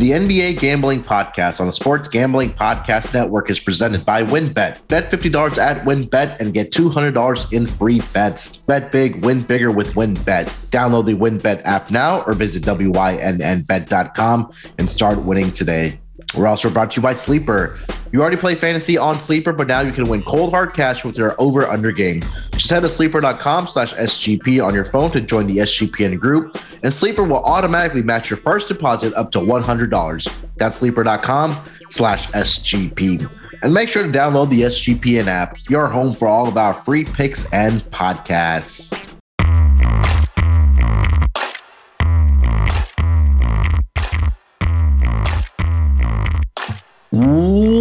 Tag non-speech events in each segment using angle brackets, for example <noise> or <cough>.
The NBA Gambling Podcast on the Sports Gambling Podcast Network is presented by WynnBET. Bet $50 at WynnBET and get $200 in free bets. Bet big, win bigger with WynnBET. Download the WynnBET app now or visit WYNNBet.com and start winning today. We're also brought to you by Sleeper. You already play fantasy on Sleeper, but now you can win cold hard cash with their over under game. Just head to sleeper.com slash SGP on your phone to join the SGPN group, and Sleeper will automatically match your first deposit up to $100. That's sleeper.com slash SGP. And make sure to download the SGPN app, your home for all of our free picks and podcasts.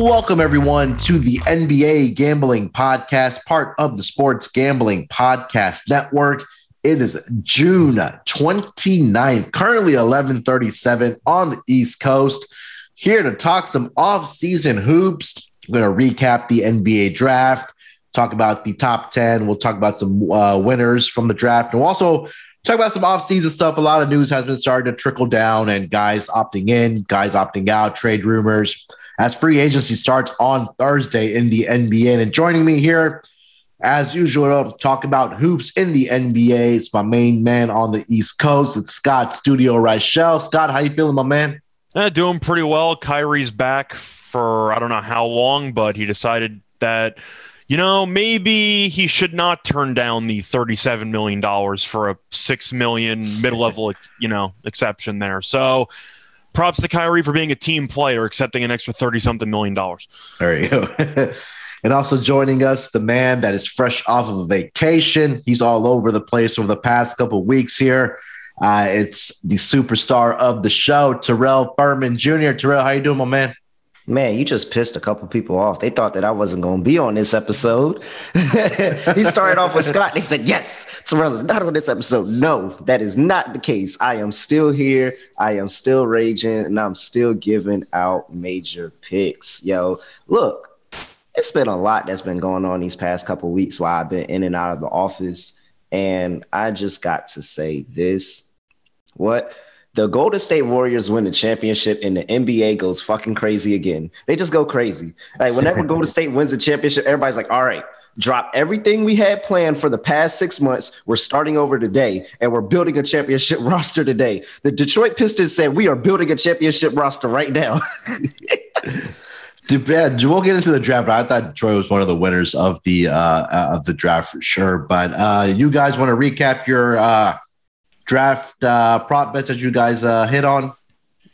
Welcome, everyone, to the NBA Gambling Podcast, part of the Sports Gambling Podcast Network. It is June 29th, currently 1137 on the East Coast. Here to talk some off-season hoops. We're going to recap the NBA draft, talk about the top 10. We'll talk about some uh, winners from the draft. And we'll also talk about some off-season stuff. A lot of news has been starting to trickle down and guys opting in, guys opting out, trade rumors as free agency starts on Thursday in the NBA. And joining me here, as usual, to talk about hoops in the NBA. It's my main man on the East Coast. It's Scott Studio Reichel. Scott, how you feeling, my man? Uh, doing pretty well. Kyrie's back for I don't know how long, but he decided that you know maybe he should not turn down the thirty-seven million dollars for a six million mid-level, <laughs> you know, exception there. So props to Kyrie for being a team player, accepting an extra 30 something million dollars. There you go. <laughs> and also joining us, the man that is fresh off of a vacation. He's all over the place over the past couple weeks here. Uh, it's the superstar of the show, Terrell Furman Jr. Terrell, how you doing, my man? Man, you just pissed a couple people off. They thought that I wasn't going to be on this episode. <laughs> he started off with Scott. They said, Yes, Terrell is not on this episode. No, that is not the case. I am still here. I am still raging and I'm still giving out major picks. Yo, look, it's been a lot that's been going on these past couple weeks while I've been in and out of the office. And I just got to say this. What? The Golden State Warriors win the championship and the NBA goes fucking crazy again. They just go crazy. Like whenever <laughs> Golden State wins the championship, everybody's like, all right, drop everything we had planned for the past six months. We're starting over today and we're building a championship <laughs> roster today. The Detroit Pistons said we are building a championship roster right now. <laughs> yeah, we'll get into the draft, but I thought Troy was one of the winners of the uh, uh of the draft for sure. But uh, you guys want to recap your uh, draft uh, prop bets that you guys uh, hit on?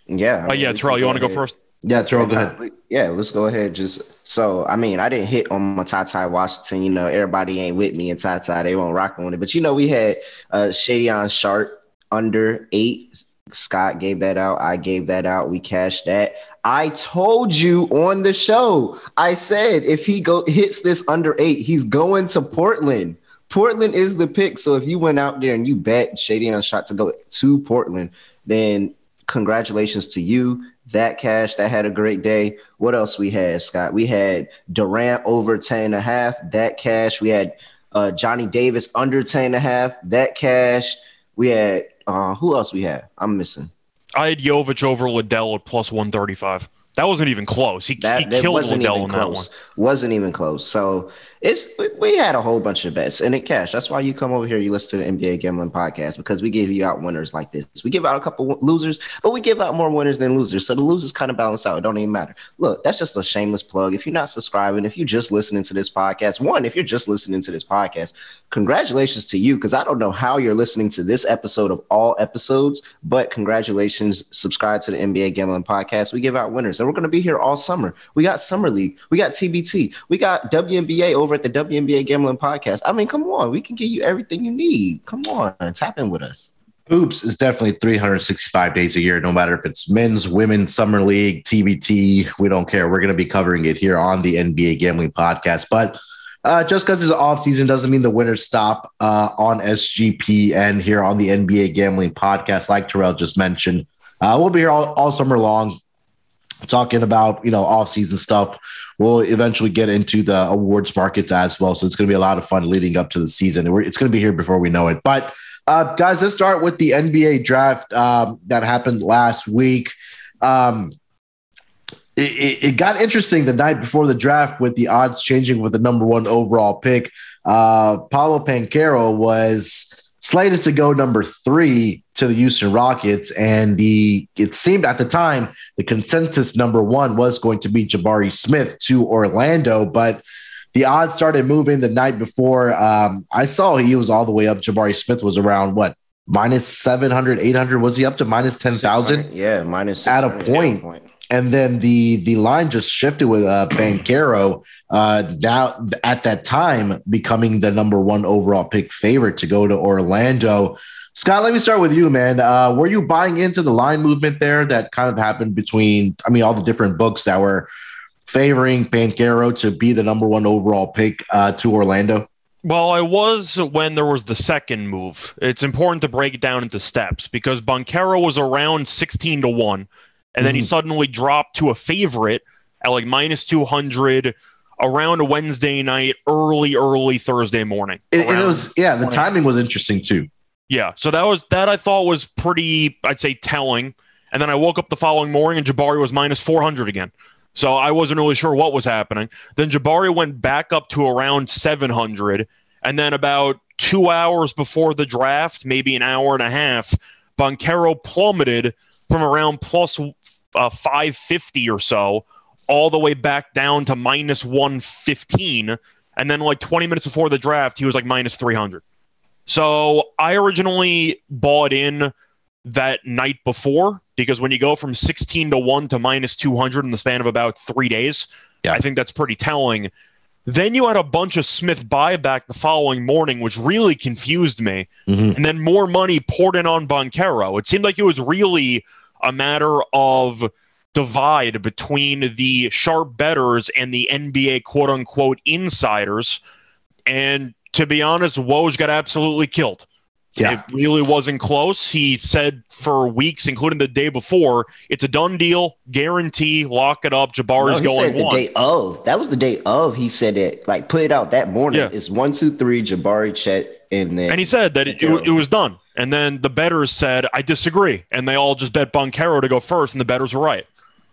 Yeah. Oh, yeah, Terrell, you want to go first? Yeah, Terrell, go ahead. Yeah, let's go ahead. Just so I mean, I didn't hit on my Ty Ty Washington. You know, everybody ain't with me in Ty Ty. They won't rock on it. But you know, we had uh Shaedon Sharpe under eight. Scott gave that out. I gave that out. We cashed that. I told you on the show. I said if he go hits this under eight, he's going to Portland. Portland is the pick. So if you went out there and you bet Shaedon Sharpe to go to Portland, then congratulations to you. That cash that had a great day. What else we had, Scott? We had Duren over 10 and a half. That cash. We had uh, Johnny Davis under 10 and a half. That cash. We had uh, who else we had? I'm missing. I had Jovic over Liddell at plus 135. That wasn't even close. He, that, he killed Liddell in that one. Wasn't even close. So it's we had a whole bunch of bets and it cash. That's why you come over here, you listen to the NBA gambling podcast because we give you out winners like this. We give out a couple losers, but we give out more winners than losers. So the losers kind of balance out. It don't even matter. Look, that's just a shameless plug. If you're not subscribing, if you're just listening to this podcast, one, if you're just listening to this podcast, congratulations to you because I don't know how you're listening to this episode of all episodes, but congratulations. Subscribe to the NBA gambling podcast. We give out winners and we're going to be here all summer. We got Summer League, we got TBT, we got WNBA over at the WNBA Gambling Podcast. I mean, come on, we can give you everything you need. Come on, tap in with us. Hoops is definitely 365 days a year, no matter if it's men's, women's, summer league, TBT. We don't care. We're going to be covering it here on the NBA Gambling Podcast. But uh, just because it's off season doesn't mean the winners stop uh, on SGP and here on the NBA Gambling Podcast, like Terrell just mentioned. Uh, we'll be here all, all summer long talking about you know off season stuff. We'll eventually get into the awards markets as well, so it's going to be a lot of fun leading up to the season. It's going to be here before we know it. But uh, guys, let's start with the NBA draft um, that happened last week. Um, it, it, got interesting the night before the draft with the odds changing with the number one overall pick. Uh, Paolo Banchero was slated to go number three to the Houston Rockets, and the it seemed at the time the consensus number one was going to be Jabari Smith to Orlando, but the odds started moving the night before. Um, I saw he was all the way up. Jabari Smith was around what minus 700, 800. Was he up to minus 10,000? Yeah, minus at a point. point and then the the line just shifted with uh, Banchero uh, now at that time becoming the number one overall pick favorite to go to Orlando. Scott, let me start with you, man. Uh, were you buying into the line movement there that kind of happened between, I mean, all the different books that were favoring Banchero to be the number one overall pick uh, to Orlando? Well, I was when there was the second move. It's important to break it down into steps because Banchero was around 16 to 1 and mm-hmm. then he mm-hmm. suddenly dropped to a favorite at like minus 200 around Wednesday night, early, early Thursday morning. It, it was, yeah, the timing was interesting too. Yeah. So that was, that I thought was pretty, I'd say, telling. And then I woke up the following morning and Jabari was minus 400 again. So I wasn't really sure what was happening. Then Jabari went back up to around 700. And then about two hours before the draft, maybe an hour and a half, Banchero plummeted from around plus uh, 550 or so all the way back down to minus 115 and then like 20 minutes before the draft he was like minus 300 so i originally bought in that night before because when you go from 16 to 1 to minus 200 in the span of about three days yeah. i think that's pretty telling then you had a bunch of smith buyback the following morning which really confused me mm-hmm. and then more money poured in on Banchero. it seemed like it was really a matter of divide between the sharp betters and the NBA quote unquote insiders. And to be honest, Woj got absolutely killed. Yeah. It really wasn't close. He said for weeks, including the day before, it's a done deal, guarantee, lock it up. Jabari's no, going the one. day of. That was the day of. He said it, like put it out that morning. Yeah. It's one, two, three, Jabari, Chet, and then. And he said that it, it, it, was done. And then the betters said, I disagree. And they all just bet Banchero to go first, and the betters were right.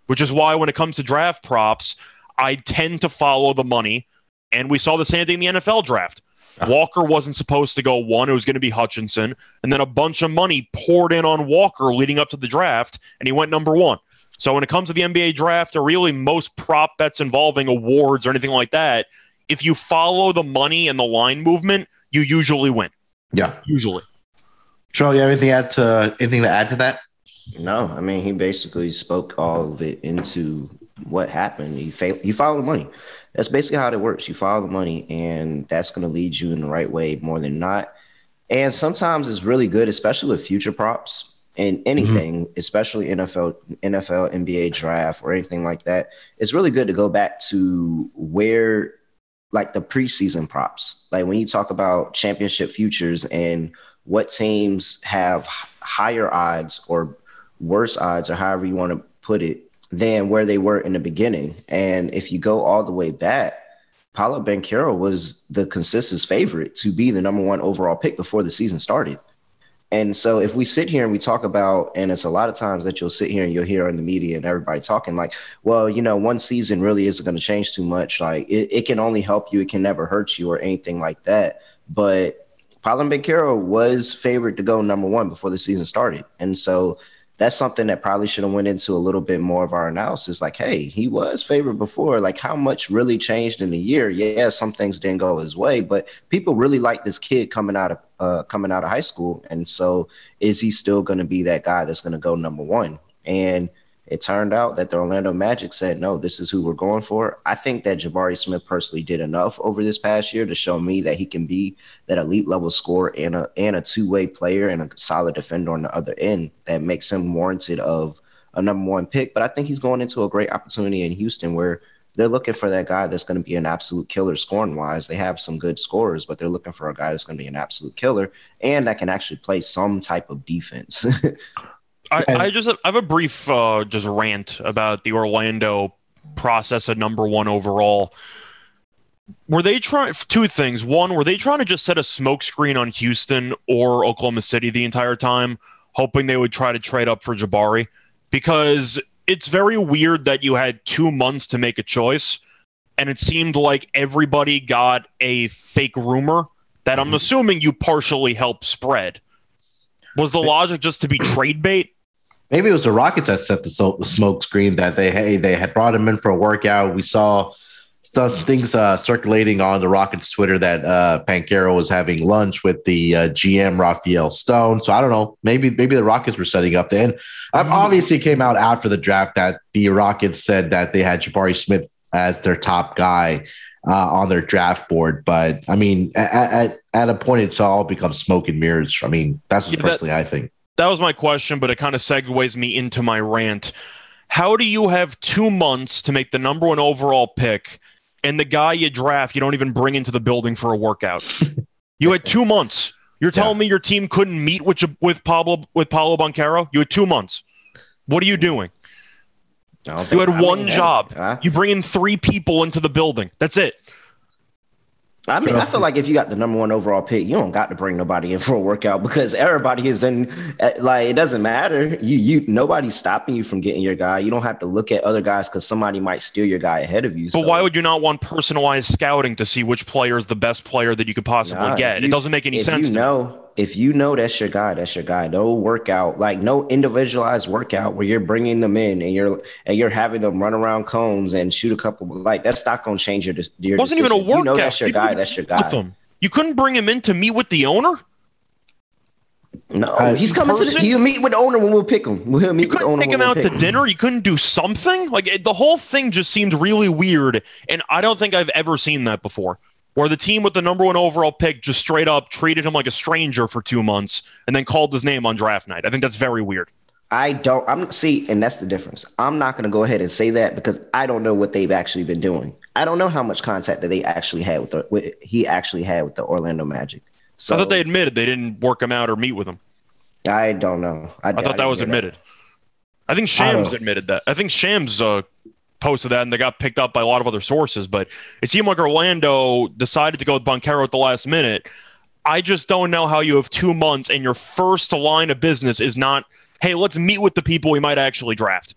Which is why when it comes to draft props, I tend to follow the money. And we saw the same thing in the NFL draft. Uh-huh. Walker wasn't supposed to go one. It was going to be Hutchinson. And then a bunch of money poured in on Walker leading up to the draft, and he went number one. So when it comes to the NBA draft, or really most prop bets involving awards or anything like that, if you follow the money and the line movement, you usually win. Yeah. Usually. Charlie, you have anything to add to anything to add to that? No, I mean he basically spoke all of it into what happened. You fa- you follow the money. That's basically how it works. You follow the money, and that's going to lead you in the right way more than not. And sometimes it's really good, especially with future props and anything, mm-hmm. especially NFL, NFL, NBA draft or anything like that. It's really good to go back to where, like the preseason props, like when you talk about championship futures and what teams have higher odds or worse odds, or however you want to put it, than where they were in the beginning. And if you go all the way back, Paolo Banchero was the consensus favorite to be the number one overall pick before the season started. And so if we sit here and we talk about, and it's a lot of times that you'll sit here and you'll hear in the media and everybody talking like, well, you know, one season really isn't going to change too much. Like it, it can only help you. It can never hurt you or anything like that. But Paolo Banchero was favored to go number one before the season started. And so that's something that probably should have went into a little bit more of our analysis. Like, hey, he was favored before. Like, how much really changed in a year? Yeah, some things didn't go his way, but people really like this kid coming out of uh, coming out of high school. And so, is he still going to be that guy that's going to go number one? And it turned out that the Orlando Magic said, no, this is who we're going for. I think that Jabari Smith personally did enough over this past year to show me that he can be that elite level scorer and a, and a two way player and a solid defender on the other end that makes him warranted of a number one pick. But I think he's going into a great opportunity in Houston where they're looking for that guy that's going to be an absolute killer scoring wise. They have some good scorers, but they're looking for a guy that's going to be an absolute killer and that can actually play some type of defense. <laughs> I, I just I have a brief uh, just rant about the Orlando process at number one overall. Were they trying two things? One, were they trying to just set a smokescreen on Houston or Oklahoma City the entire time, hoping they would try to trade up for Jabari? Because it's very weird that you had two months to make a choice, and it seemed like everybody got a fake rumor that I'm Mhm. assuming you partially helped spread. Was the logic just to be trade bait? Maybe it was the Rockets that set the, smoke screen that they hey they had brought him in for a workout. We saw some things uh, circulating on the Rockets Twitter that uh, was having lunch with the uh, GM Rafael Stone. So I don't know. Maybe maybe the Rockets were setting up. Then um, obviously it came out after the draft that the Rockets said that they had Jabari Smith as their top guy uh, on their draft board. But I mean, at, at at a point, it's all become smoke and mirrors. I mean, that's what Yeah, that- personally I think. That was my question, but it kind of segues me into my rant. How do you have two months to make the number one overall pick, and the guy you draft you don't even bring into the building for a workout? <laughs> you had two months. You're telling me your team couldn't meet with with Pablo with Paolo Banchero? You had two months. What are you doing? You had I one job. I, You bring in three people into the building. That's it. I mean, I feel like if you got the number one overall pick, you don't got to bring nobody in for a workout because everybody is in. eh, Like it doesn't matter. You you nobody's stopping you from getting your guy. You don't have to look at other guys because somebody might steal your guy ahead of you. But why would you not want personalized scouting to see which player is the best player that you could possibly Nah, get? if it doesn't make any if sense. You to know, if you know that's your guy, that's your guy. No workout, like no individualized workout where you're bringing them in and you're and you're having them run around cones and shoot a couple. Like that's not going to change your. your It wasn't even a decision. workout. You know that's your You guy. That's your guy. him. You couldn't bring him in to meet with the owner. No, Uh, he's in coming to. The, person? he'll meet with the owner when we'll pick him. We'll meet You with the couldn't owner take when him we'll out to him. dinner. You couldn't do something. Like it, the whole thing just seemed really weird, and I don't think I've ever seen that before. Where the team with the number one overall pick just straight up treated him like a stranger for two months and then called his name on draft night. I think that's very weird. I don't. I'm see, and that's the difference. I'm not going to go ahead and say that because I don't know what they've actually been doing. I don't know how much contact that they actually had with the with, he actually had with the Orlando Magic. So I thought they admitted they didn't work him out or meet with him. I don't know. I, I thought that was admitted. I think Shams don't- admitted that. I think Shams uh, posted that, and they got picked up by a lot of other sources. But it seemed like Orlando decided to go with Banchero at the last minute. I just don't know how you have two months and your first line of business is not, hey, let's meet with the people we might actually draft.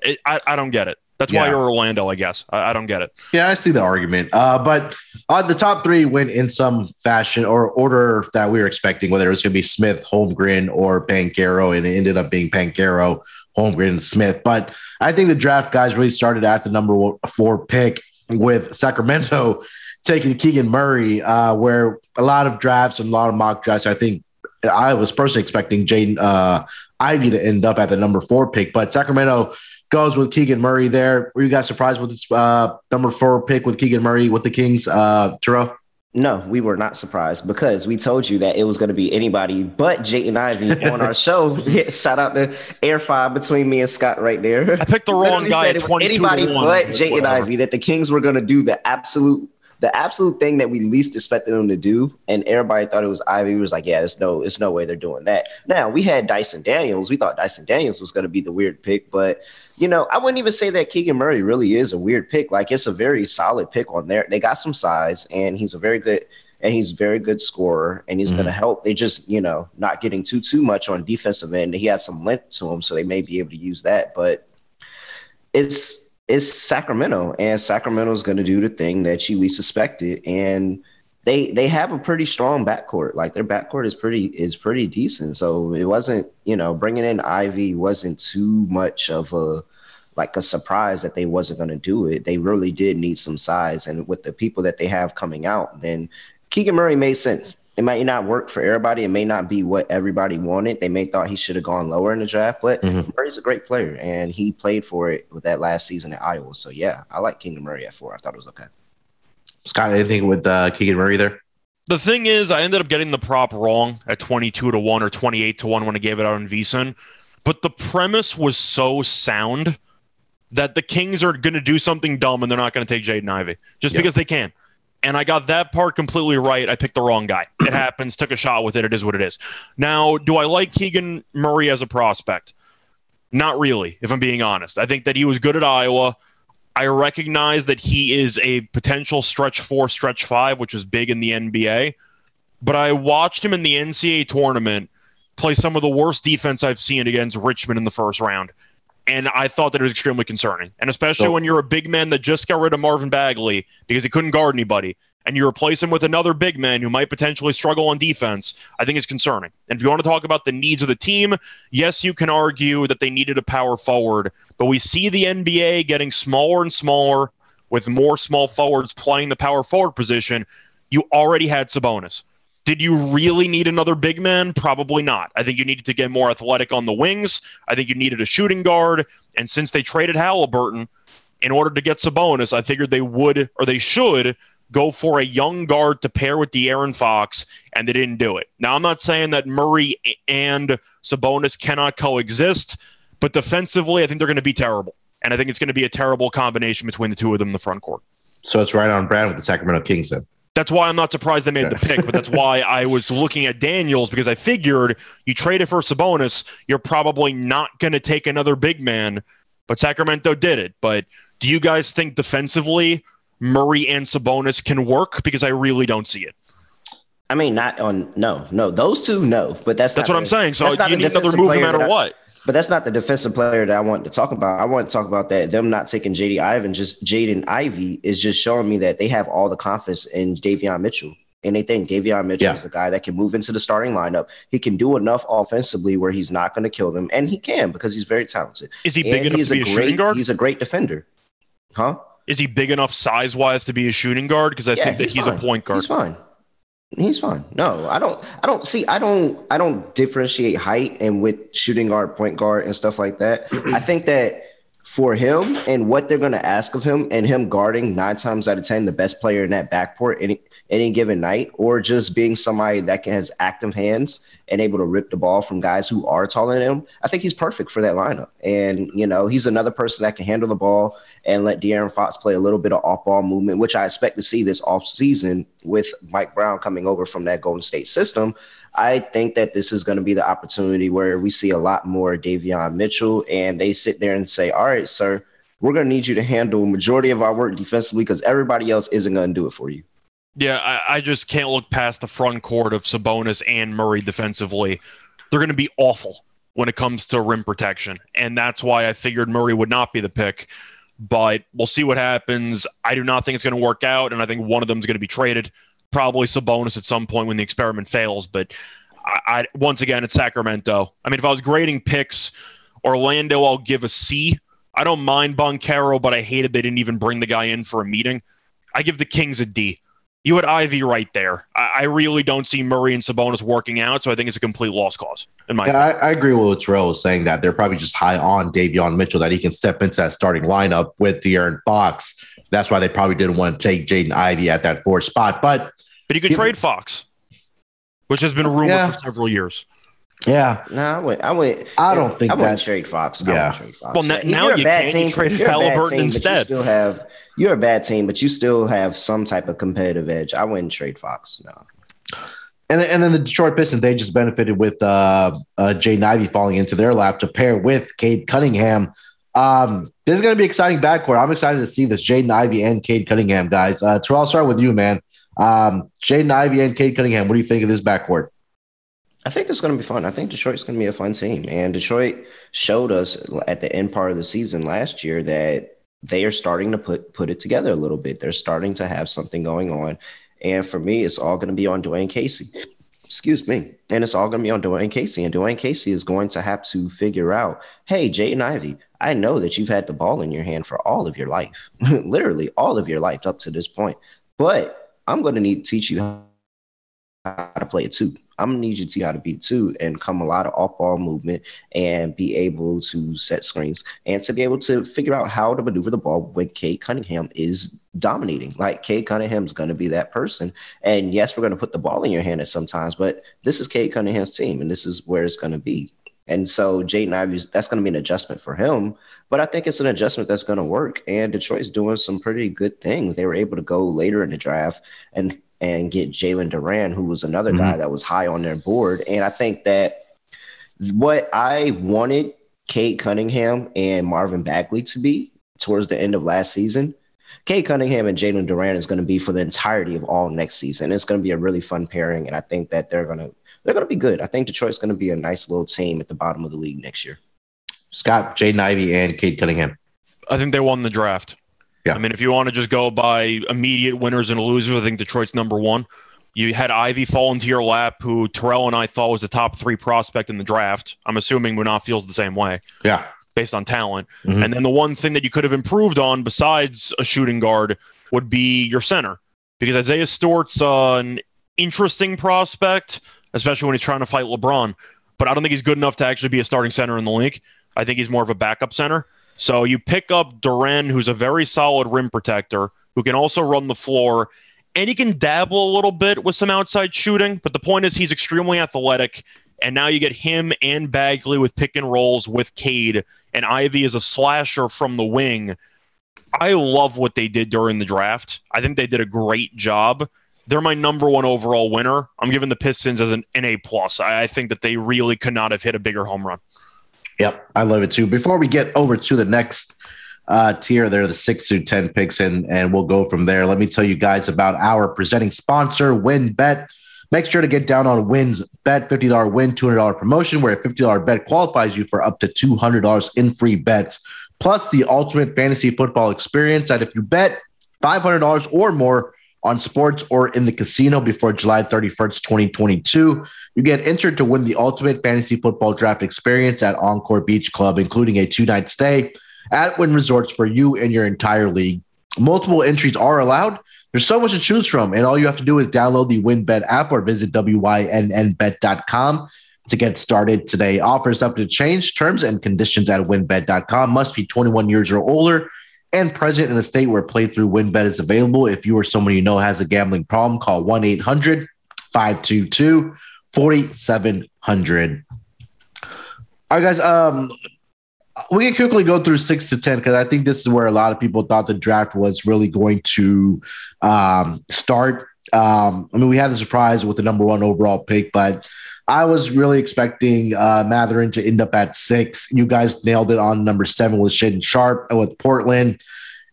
It, I, I don't get it. That's why you're Orlando, I guess. I, I don't get it. Yeah, I see the argument. Uh, but uh, the top three went in some fashion or order that we were expecting, whether it was going to be Smith, Holmgren, or Banchero, and it ended up being Banchero, Holmgren, and Smith. But I think the draft guys really started at the number one- four pick with Sacramento <laughs> taking Keegan Murray, uh, where a lot of drafts and a lot of mock drafts, I think I was personally expecting Jaden uh, Ivey to end up at the number four pick, but Sacramento goes with Keegan Murray there. Were you guys surprised with this uh, number four pick with Keegan Murray with the Kings, uh, Terrell? No, we were not surprised because we told you that it was going to be anybody but Jaden Ivey <laughs> on our show. <laughs> Yeah, shout out to Air Five between me and Scott right there. I picked the <laughs> wrong guy at it was anybody but Jaden Whatever. Ivey that the Kings were going to do the absolute the absolute thing that we least expected them to do, and everybody thought it was Ivey. We was like, yeah, there's no, it's no way they're doing that. Now we had Dyson Daniels. We thought Dyson Daniels was going to be the weird pick, but you know, I wouldn't even say that Keegan Murray really is a weird pick. Like it's a very solid pick on there. They got some size, and he's a very good and he's a very good scorer, and he's Mm-hmm. going to help. They just, you know, not getting too too much on defensive end. He has some length to him, so they may be able to use that. But it's it's Sacramento, and Sacramento's going to do the thing that you least suspected, and they they have a pretty strong backcourt. Like their backcourt is pretty is pretty decent. So it wasn't, you know, bringing in Ivey wasn't too much of a like a surprise that they wasn't going to do it. They really did need some size, and with the people that they have coming out, then Keegan Murray made sense. It might not work for everybody. It may not be what everybody wanted. They may thought he should have gone lower in the draft, but Mhm. Murray's a great player, and he played for it with that last season at Iowa. So yeah, I like Keegan Murray at four. I thought it was okay. Scott, anything with uh, Keegan Murray there? The thing is, I ended up getting the prop wrong at 22 to 1 or 28 to 1 when I gave it out on VSiN. But the premise was so sound that the Kings are going to do something dumb and they're not going to take Jaden Ivey just Yeah. because they can. And I got that part completely right. I picked the wrong guy. It <clears throat> happens. Took a shot with it. It is what it is. Now, do I like Keegan Murray as a prospect? Not really, if I'm being honest. I think that he was good at Iowa. I recognize that he is a potential stretch four, stretch five, which is big in the NBA. But I watched him in the NCAA tournament play some of the worst defense I've seen against Richmond in the first round. And I thought that it was extremely concerning. And especially so, when you're a big man that just got rid of Marvin Bagley because he couldn't guard anybody, and you replace him with another big man who might potentially struggle on defense, I think it's concerning. And if you want to talk about the needs of the team, yes, you can argue that they needed a power forward, but we see the NBA getting smaller and smaller with more small forwards playing the power forward position. You already had Sabonis. Did you really need another big man? Probably not. I think you needed to get more athletic on the wings. I think you needed a shooting guard. And since they traded Halliburton in order to get Sabonis, I figured they would or they should go for a young guard to pair with De'Aaron Fox, and they didn't do it. Now, I'm not saying that Murray and Sabonis cannot coexist, but defensively, I think they're going to be terrible. And I think it's going to be a terrible combination between the two of them in the front court. So it's right on brand with the Sacramento Kings then. That's why I'm not surprised they made the pick, but that's <laughs> why I was looking at Daniels because I figured you trade it for Sabonis, you're probably not going to take another big man, but Sacramento did it. But do you guys think defensively Murray and Sabonis can work? Because I really don't see it. I mean, not on no, no, those two, no, but that's that's what the, I'm saying. So you need another move no matter I, what. But that's not the defensive player that I want to talk about. I want to talk about that them not taking JD Ivan, just Jaden Ivey is just showing me that they have all the confidence in Davion Mitchell. And they think Davion Mitchell yeah. is a guy that can move into the starting lineup. He can do enough offensively where he's not going to kill them, and he can because he's very talented. Is he big and enough to be a, great, shooting guard? He's a great defender, huh? Is he big enough size wise to be a shooting guard? Because I yeah, think that he's, he's a point guard. He's fine. He's fine. No, I don't. I don't see. I don't. I don't differentiate height and with shooting guard, point guard, and stuff like that. I think that for him and what they're going to ask of him, and him guarding nine times out of ten the best player in that backcourt any any given night, or just being somebody that can, has active hands and able to rip the ball from guys who are taller than him, I think he's perfect for that lineup. And, you know, he's another person that can handle the ball and let De'Aaron Fox play a little bit of off ball movement, which I expect to see this off season with Mike Brown coming over from that Golden State system. I think that this is going to be the opportunity where we see a lot more Davion Mitchell and they sit there and say, all right, sir, we're going to need you to handle majority of our work defensively because everybody else isn't going to do it for you. Yeah, I, I, just can't look past the front court of Sabonis and Murray defensively. They're going to be awful when it comes to rim protection. And that's why I figured Murray would not be the pick. But we'll see what happens. I do not think it's going to work out. And I think one of them is going to be traded. Probably Sabonis at some point when the experiment fails. But I, I once again, it's Sacramento. I mean, if I was grading picks, Orlando, I'll give a C. I don't mind Banchero, but I hated they didn't even bring the guy in for a meeting. I give the Kings a D you had Ivey right there. I, I, really don't see Murray and Sabonis working out, so I think it's a complete lost cause. In my yeah, I, I, agree with what Terrell was saying that they're probably just high on Davion Mitchell that he can step into that starting lineup with De'Aaron Fox. That's why they probably didn't want to take Jaden Ivey at that fourth spot. But but you could trade Fox, which has been rumored yeah. for several years. Yeah, no, I would. I would. I don't think I would trade Fox. Yeah. Trade Fox. Well, now, now you can. Team, you traded Halliburton instead. You still have. You're a bad team, but you still have some type of competitive edge. I wouldn't trade Fox. No. And then, and then the Detroit Pistons, they just benefited with uh, uh, Jay Ivey falling into their lap to pair with Cade Cunningham. Um, this is going to be exciting backcourt. I'm excited to see this Jaden Ivey and Cade Cunningham, guys. Uh, Terrell, I'll start with you, man. Um, Jaden Ivey and Cade Cunningham, what do you think of this backcourt? I think it's going to be fun. I think Detroit's going to be a fun team. And Detroit showed us at the end part of the season last year that they are starting to put put it together a little bit. They're starting to have something going on. And for me, it's all going to be on Dwane Casey. Excuse me. And it's all going to be on Dwane Casey. And Dwane Casey is going to have to figure out, hey, Jaden Ivey, I know that you've had the ball in your hand for all of your life, <laughs> literally all of your life up to this point. But I'm going to need to teach you how to play it too. I'm gonna need you to see how to beat two and come a lot of off ball movement and be able to set screens and to be able to figure out how to maneuver the ball when Cade Cunningham is dominating. Like Cade Cunningham's gonna be that person. And yes, we're gonna put the ball in your hand at sometimes, but this is Cade Cunningham's team, and this is where it's gonna be. And so Jaden Ivey, that's going to be an adjustment for him. But I think it's an adjustment that's going to work. And Detroit's doing some pretty good things. They were able to go later in the draft and and get Jalen Duren, who was another mm-hmm. guy that was high on their board. And I think that what I wanted Cade Cunningham and Marvin Bagley to be towards the end of last season, Cade Cunningham and Jalen Duren is going to be for the entirety of all next season. It's going to be a really fun pairing, and I think that they're going to they're going to be good. I think Detroit's going to be a nice little team at the bottom of the league next year. Scott, Jaden Ivey, and Cade Cunningham. I think they won the draft. Yeah. I mean, if you want to just go by immediate winners and losers, I think Detroit's number one. You had Ivey fall into your lap, who Terrell and I thought was a top three prospect in the draft. I'm assuming Munaf feels the same way. Yeah. Based on talent. Mm-hmm. And then the one thing that you could have improved on besides a shooting guard would be your center. Because Isaiah Stewart's uh, an interesting prospect, especially when he's trying to fight LeBron. But I don't think he's good enough to actually be a starting center in the league. I think he's more of a backup center. So you pick up Duren, who's a very solid rim protector, who can also run the floor and he can dabble a little bit with some outside shooting. But the point is, he's extremely athletic. And now you get him and Bagley with pick and rolls with Cade, and Ivey is a slasher from the wing. I love what they did during the draft. I think they did a great job. They're my number one overall winner. I'm giving the Pistons as an, an A plus. I, I think that they really could not have hit a bigger home run. Yep, I love it too. Before we get over to the next uh, tier. there are the six through 10 picks, and, and we'll go from there. Let me tell you guys about our presenting sponsor, WynnBET. Make sure to get down on Win's bet $50 win, $200 promotion, where a $50 bet qualifies you for up to $200 in free bets, plus the ultimate fantasy football experience. That if you bet $500 or more on sports or in the casino before July 31st, 2022, you get entered to win the ultimate fantasy football draft experience at Encore Beach Club, including a two night stay at Wynn Resorts for you and your entire league. Multiple entries are allowed. There's so much to choose from, and all you have to do is download the WynnBET app or visit wynnbet.com to get started today. Offers up to change terms and conditions at wynnbet.com. Must be 21 years or older and present in a state where playthrough WynnBET is available. If you or someone you know has a gambling problem, call 1 800 522 4700. All right, guys. Um, we can quickly go through six to ten because I think this is where a lot of people thought the draft was really going to um, start. Um, I mean, we had the surprise with the number one overall pick, but I was really expecting uh, Mathurin to end up at six. You guys nailed it on number seven with Shaedon Sharpe and with Portland.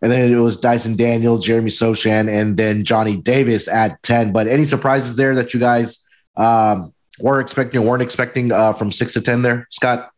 And then it was Dyson Daniel, Jeremy Sochan, and then Johnny Davis at 10. But any surprises there that you guys um, were expecting or weren't expecting uh, from six to 10 there, Scott?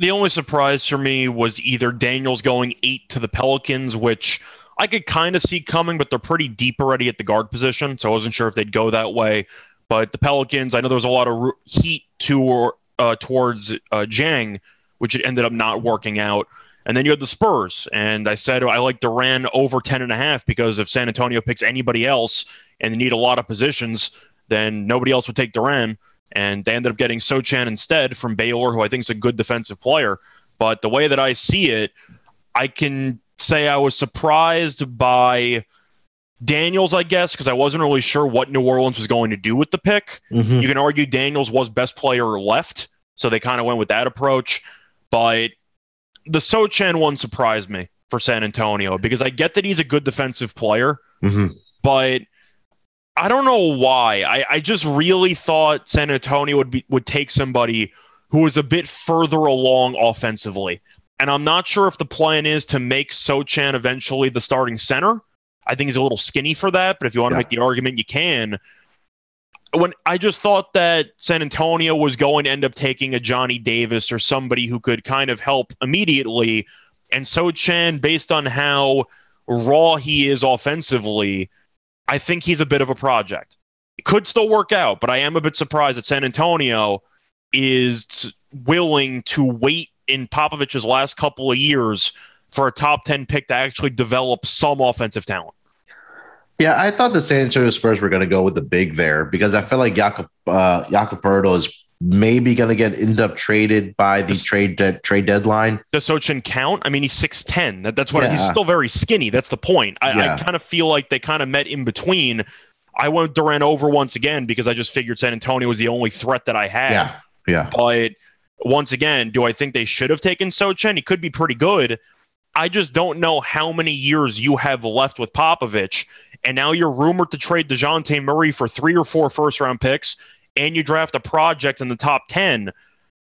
the only surprise for me was either Daniels going eight to the Pelicans, which I could kind of see coming, but they're pretty deep already at the guard position, so I wasn't sure if they'd go that way. But the Pelicans, I know there was a lot of heat to uh, towards uh, Dieng, which it ended up not working out. And then you had the Spurs, and I said I like Duren over ten and a half because if San Antonio picks anybody else and they need a lot of positions, then nobody else would take Duren and they ended up getting Sochan instead from Baylor, who I think is a good defensive player. But the way that I see it, I can say I was surprised by Daniels, I guess, because I wasn't really sure what New Orleans was going to do with the pick. Mm-hmm. You can argue Daniels was best player left, so they kind of went with that approach. But the Sochan one surprised me for San Antonio because I get that he's a good defensive player, mm-hmm. but I don't know why. I, I just really thought San Antonio would be would take somebody who was a bit further along offensively. And I'm not sure if the plan is to make Sochan eventually the starting center. I think he's a little skinny for that, but if you want to yeah. make the argument, you can. When I just thought that San Antonio was going to end up taking a Johnny Davis or somebody who could kind of help immediately, and Sochan, based on how raw he is offensively, I think he's a bit of a project. It could still work out, but I am a bit surprised that San Antonio is willing to wait in Popovich's last couple of years for a top 10 pick to actually develop some offensive talent. Yeah, I thought the San Antonio Spurs were going to go with the big there because I felt like Jakob uh, is maybe going to get end up traded by the does, trade de- trade deadline. Does Sochan count? I mean, he's six ten. That, that's what yeah. he's still very skinny. That's the point. I, yeah. I kind of feel like they kind of met in between. I went Duren over once again because I just figured San Antonio was the only threat that I had. Yeah, yeah. But once again, do I think they should have taken Sochan? He could be pretty good. I just don't know how many years you have left with Popovich. And now you're rumored to trade DeJounte Murray for three or four first round picks and you draft a project in the top 10,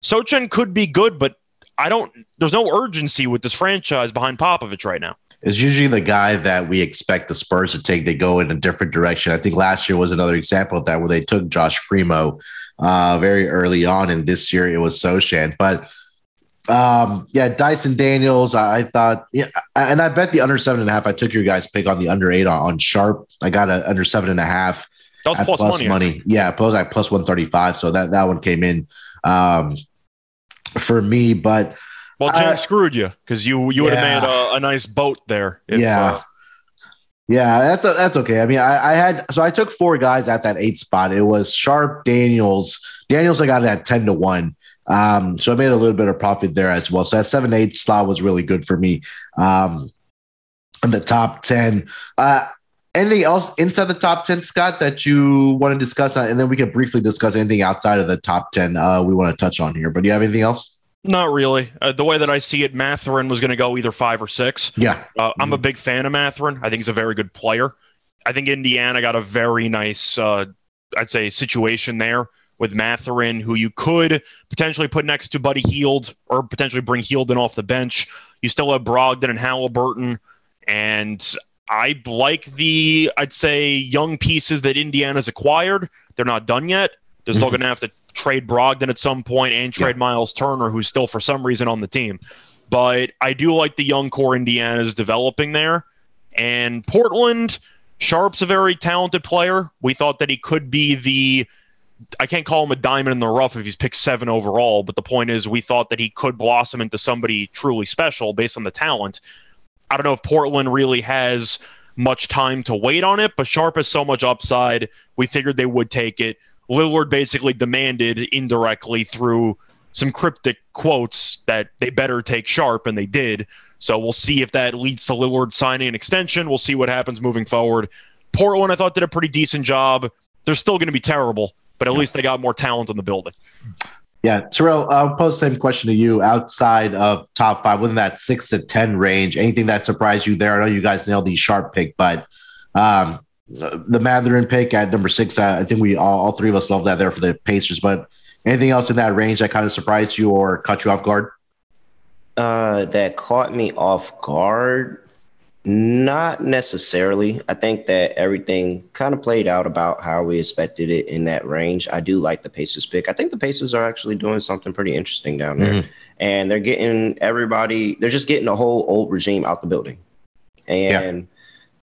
Sochan could be good, but I don't, there's no urgency with this franchise behind Popovich right now. Is usually the guy that we expect the Spurs to take. They go in a different direction. I think last year was another example of that where they took Josh Primo uh, very early on, and this year it was Sochan. But Um, yeah, Dyson Daniels. I, I, thought, yeah, and I bet the under seven and a half. I took your guys' pick on the under eight on, on Sharpe. I got a under seven and a half. That was plus, plus money. money. Yeah, plus like plus one thirty five. So that that one came in um, for me. But well, Jim uh, screwed you because you you would have yeah. made a, a, nice boat there. If, yeah. Uh, yeah, that's that's okay. I mean, I, I had so I took four guys at that eight spot. It was Sharpe, Daniels, Daniels. I got it at ten to one. Um, so I made a little bit of profit there as well. So that seven eight slot was really good for me. Um, in the top ten. Uh, anything else inside the top 10 scott that you want to discuss and then we can briefly discuss anything outside of the top 10 uh, we want to touch on here but do you have anything else not really. Uh, the way that I see it, Mathurin was going to go either five or six. Yeah. Uh, I'm a big fan of Mathurin. I think he's a very good player. I think Indiana got a very nice, uh, I'd say, situation there with Mathurin, who you could potentially put next to Buddy Hield or potentially bring Hield in off the bench. You still have Brogdon and Halliburton. And I like the, I'd say, young pieces that Indiana's acquired. They're not done yet. They're still mm-hmm. going to have to trade Brogdon at some point and trade yeah. Miles Turner, who's still for some reason on the team. But I do like the young core Indiana's developing there. And Portland, Sharpe's a very talented player. We thought that he could be the I can't call him a diamond in the rough if he's picked seven overall, but the point is we thought that he could blossom into somebody truly special based on the talent. I don't know if Portland really has much time to wait on it, but Sharpe has so much upside. We figured they would take it. Lillard basically demanded indirectly through some cryptic quotes that they better take Sharpe, and they did. So we'll see if that leads to Lillard signing an extension. We'll see what happens moving forward. Portland, I thought, did a pretty decent job. They're still going to be terrible, but at yeah. least they got more talent in the building. Yeah, Terrell, I'll pose the same question to you. Outside of top five, within that six to ten range, anything that surprised you there? I know you guys nailed the Sharpe pick, but um, the Mathurin pick at number six. I think we all, all, three of us love that there for the Pacers. But anything else in that range that kind of surprised you or caught you off guard? Uh, that caught me off guard. Not necessarily. I think that everything kind of played out about how we expected it in that range. I do like the Pacers pick. I think the Pacers are actually doing something pretty interesting down there. Mm-hmm. And they're getting everybody, they're just getting the whole old regime out the building. And yeah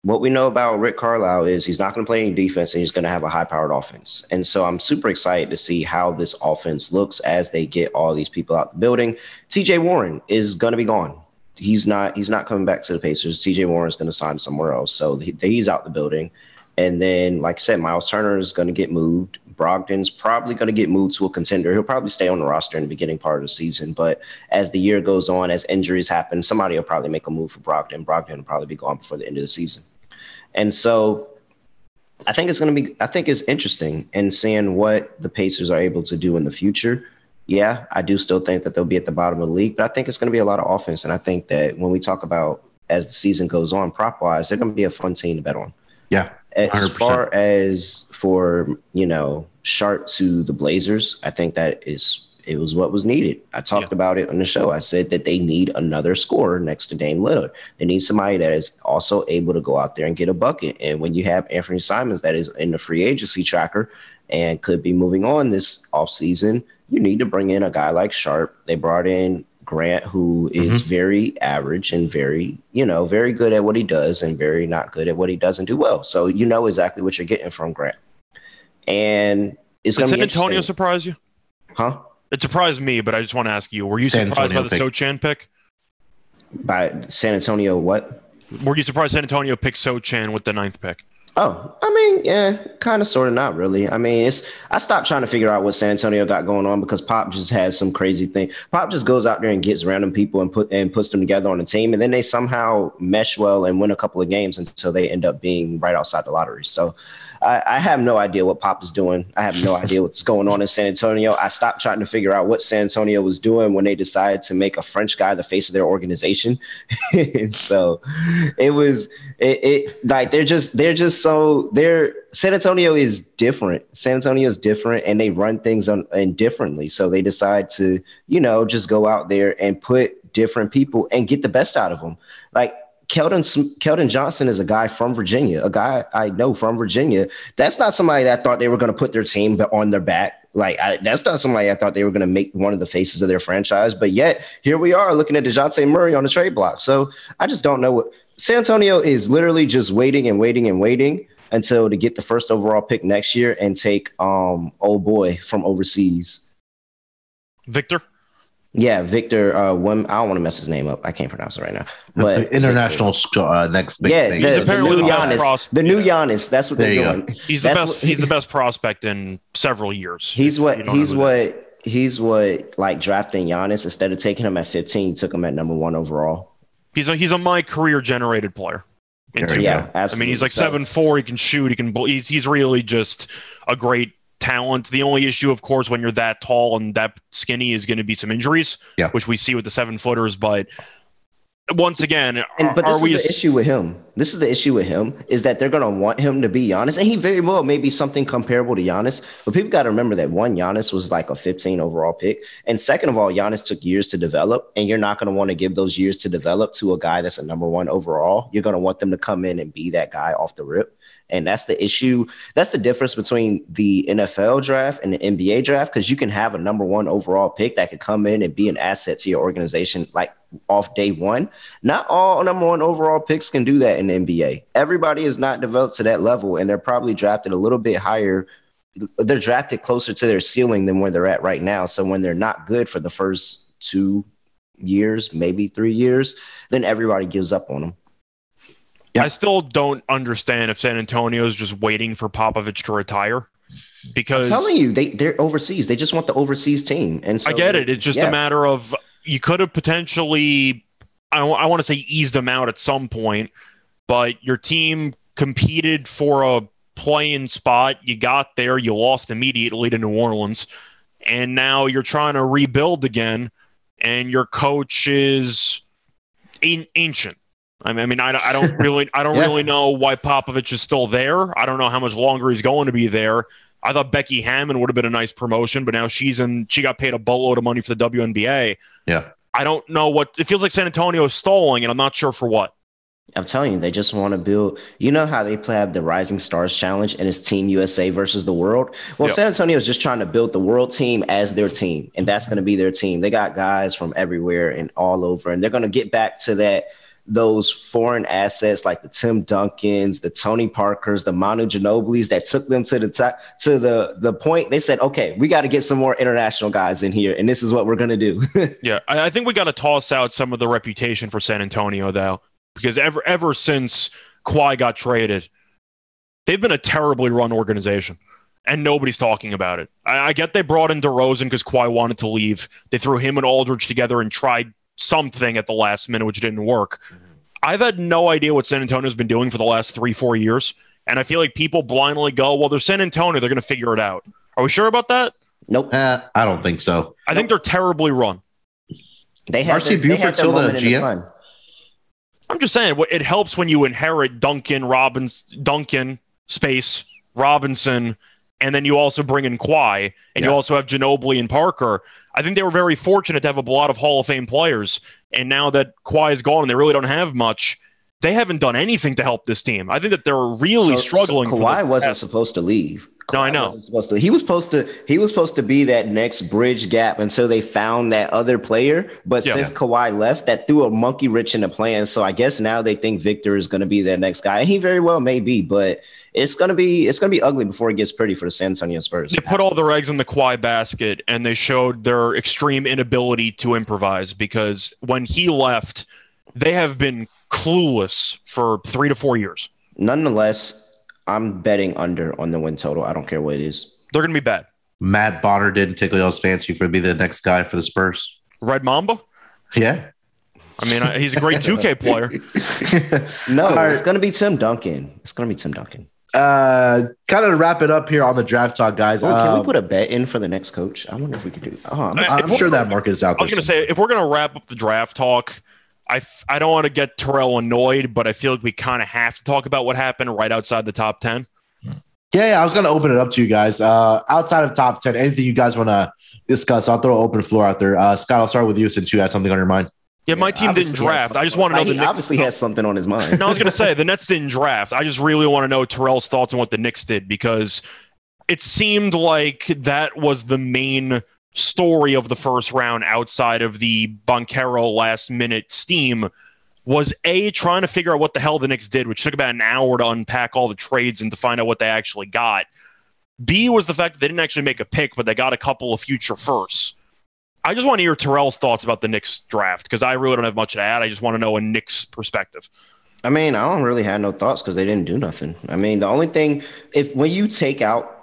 what we know about Rick Carlisle is he's not going to play any defense and he's going to have a high powered offense. And so I'm super excited to see how this offense looks as they get all these people out the building. TJ Warren is going to be gone. He's not he's not coming back to the Pacers. TJ Warren's going to sign somewhere else. So he's out the building. And then, like I said, Miles Turner is going to get moved. Brogdon's probably going to get moved to a contender. He'll probably stay on the roster in the beginning part of the season. But as the year goes on, as injuries happen, somebody will probably make a move for Brogdon. Brogdon will probably be gone before the end of the season. And so I think it's going to be, I think it's interesting in seeing what the Pacers are able to do in the future. Yeah, I do still think that they'll be at the bottom of the league, but I think it's going to be a lot of offense. And I think that when we talk about as the season goes on, prop wise, they're going to be a fun team to bet on. Yeah. 100%. As far as for, you know, Sharpe to the Blazers, I think that is it was what was needed. I talked yeah. about it on the show. I said that they need another scorer next to Dame Lillard. They need somebody that is also able to go out there and get a bucket. And when you have Anthony Simons that is in the free agency tracker and could be moving on this offseason, you need to bring in a guy like Sharpe. They brought in Grant, who is mm-hmm. very average and very, you know, very good at what he does and very not good at what he doesn't do well. So you know exactly what you're getting from Grant. And it's going to San Antonio surprise you? Huh? It surprised me, but I just want to ask you: Were you San surprised Antonio by the pick. Sochan pick? By San Antonio, what? Were you surprised San Antonio picked Sochan with the ninth pick? Oh, I mean, yeah, kind of, sort of, not really. I mean, it's I stopped trying to figure out what San Antonio got going on because Pop just has some crazy thing. Pop just goes out there and gets random people and put and puts them together on a team, and then they somehow mesh well and win a couple of games until they end up being right outside the lottery. So I, I, have no idea what Pop is doing. I have no idea what's going on in San Antonio. I stopped trying to figure out what San Antonio was doing when they decided to make a French guy the face of their organization. <laughs> so it was it, it, like they're just they're just so they're San Antonio is different. San Antonio is different, and they run things on and differently. So they decide to you know just go out there and put different people and get the best out of them. Like Keldon Keldon Johnson is a guy from Virginia, a guy I know from Virginia. That's not somebody that thought they were going to put their team on their back. Like I, that's not somebody I thought they were going to make one of the faces of their franchise. But yet here we are looking at Dejounte Murray on the trade block. So I just don't know what San Antonio is literally just waiting and waiting and waiting until to get the first overall pick next year and take um old boy from overseas. Victor. Yeah, Victor. Uh, one, I don't want to mess his name up. I can't pronounce it right now. But the international uh, next big yeah, thing. the, He's the apparently new the Giannis, pros- the new yeah. Giannis. That's what There they're you go. doing. He's the best. what- he's the best prospect in several years. He's what he's who that is. what he's what like drafting Giannis instead of taking him at 15, took him at number one overall. He's a he's a my career generated player. in There two you years. Yeah, absolutely. I mean, he's like So- seven four. He can shoot. He can. He's he's really just a great talent. The only issue, of course, when you're that tall and that skinny, is going to be some injuries. Yeah. which we see with the seven footers. But once again, And, are, but are this we? is the issue with him. This is the issue with him is that they're going to want him to be Giannis, and he very well may be something comparable to Giannis. But people got to remember that one, Giannis was like a 15 overall pick, and second of all, Giannis took years to develop, and you're not going to want to give those years to develop to a guy that's a number one overall. You're going to want them to come in and be that guy off the rip. And that's the issue. That's the difference between the NFL draft and the NBA draft because you can have a number one overall pick that could come in and be an asset to your organization like off day one. Not all number one overall picks can do that in the NBA. Everybody is not developed to that level, and they're probably drafted a little bit higher. They're drafted closer to their ceiling than where they're at right now. So when they're not good for the first two years, maybe three years, then everybody gives up on them. I still don't understand if San Antonio is just waiting for Popovich to retire. Because I'm telling you, they they're overseas. They just want the overseas team, and so I get it. It's just yeah. a matter of you could have potentially, I, want to say, eased them out at some point, but your team competed for a playing spot. You got there, you lost immediately to New Orleans, and now you're trying to rebuild again, and your coach is an- ancient. I mean, I mean, I, don't- I don't <laughs> really, I don't Yeah. really know why Popovich is still there. I don't know how much longer he's going to be there. I thought Becky Hammon would have been a nice promotion, but now she's in. She got paid a boatload of money for the WNBA. Yeah. I don't know what it feels like. San Antonio is stalling, and I'm not sure for what. I'm telling you, they just want to build. You know how they play have the Rising Stars Challenge and it's Team USA versus the world. Well, Yep. San Antonio is just trying to build the world team as their team, and that's going to be their team. They got guys from everywhere and all over, and they're going to get back to that those foreign assets like the Tim Duncans, the Tony Parkers, the Manu Ginobili's that took them to the top to the the point. They said, "Okay, we got to get some more international guys in here, and this is what we're to do." <laughs> Yeah, I, I think we got to toss out some of the reputation for San Antonio though, because ever ever since Kawhi got traded, they've been a terribly run organization, and nobody's talking about it. I, I get they brought in DeRozan because Kawhi wanted to leave. They threw him and Aldridge together and tried something at the last minute, which didn't work. I've had no idea what San Antonio's been doing for the last three, four years, and I feel like people blindly go, "Well, they're San Antonio; they're going to figure it out." Are we sure about that? nope. Eh, I don't think so. I think they're terribly run. They have Marcy their, Buford still the moment in the GM? I'm just saying, it helps when you inherit Duncan, Robbins, Duncan, space, Robinson, and then you also bring in Kawhi, and you also have Ginobili and Parker. I think they were very fortunate to have a lot of Hall of Fame players, and now that Kawhi is gone and they really don't have much, they haven't done anything to help this team. I think that they're really So- struggling. So Kawhi wasn't past- supposed to leave. No, I Kawhi know. supposed to. He was supposed to. He was supposed to be that next bridge gap until they found that other player. But Yeah. since Kawhi left, that threw a monkey wrench in the plan. So I guess now they think Victor is going to be their next guy, and he very well may be. But it's going to be it's going to be ugly before it gets pretty for the San Antonio Spurs. They put all their eggs in the Kawhi basket, and they showed their extreme inability to improvise because when he left, they have been clueless for three to four years. Nonetheless, I'm betting under on the win total. I don't care what it is. They're going to be bad. Matt Bonner didn't tickle y'all's fancy for to be the next guy for the Spurs. Red Mamba? Yeah. I mean, I- he's a great 2K <laughs> player. <laughs> No, All right. it's going to be Tim Duncan. It's going to be Tim Duncan. uh, kind of to wrap it up here on the draft talk, guys. Oh, can um, we put a bet in for the next coach? I wonder if we could do. Oh, I'm, I- I'm sure that market is out I there. was going to say, if we're going to wrap up the draft talk, I, f- I don't want to get Terrell annoyed, but I feel like we kind of have to talk about what happened right outside the top 10. Yeah, yeah, I was going to open it up to you guys. Uh, outside of top 10, anything you guys want to discuss, I'll throw an open floor out there. Uh, Scott, I'll start with you since you had something on your mind. Yeah, my team didn't Obviously he has draft. I just want to know something- the Knicks. obviously has something on his mind. No, I was going <laughs> to say the Nets didn't draft. I just really want to know Terrell's thoughts on what the Knicks did because it seemed like that was the main story of the first round outside of the Banchero last minute steam was A, trying to figure out what the hell the Knicks did, which took about an hour to unpack all the trades and to find out what they actually got. B was the fact that they didn't actually make a pick, but they got a couple of future firsts. I just want to hear Terrell's thoughts about the Knicks draft because I really don't have much to add. I just want to know a Knicks perspective. I mean, I don't really have no thoughts because they didn't do nothing. I mean, the only thing, if when you take out,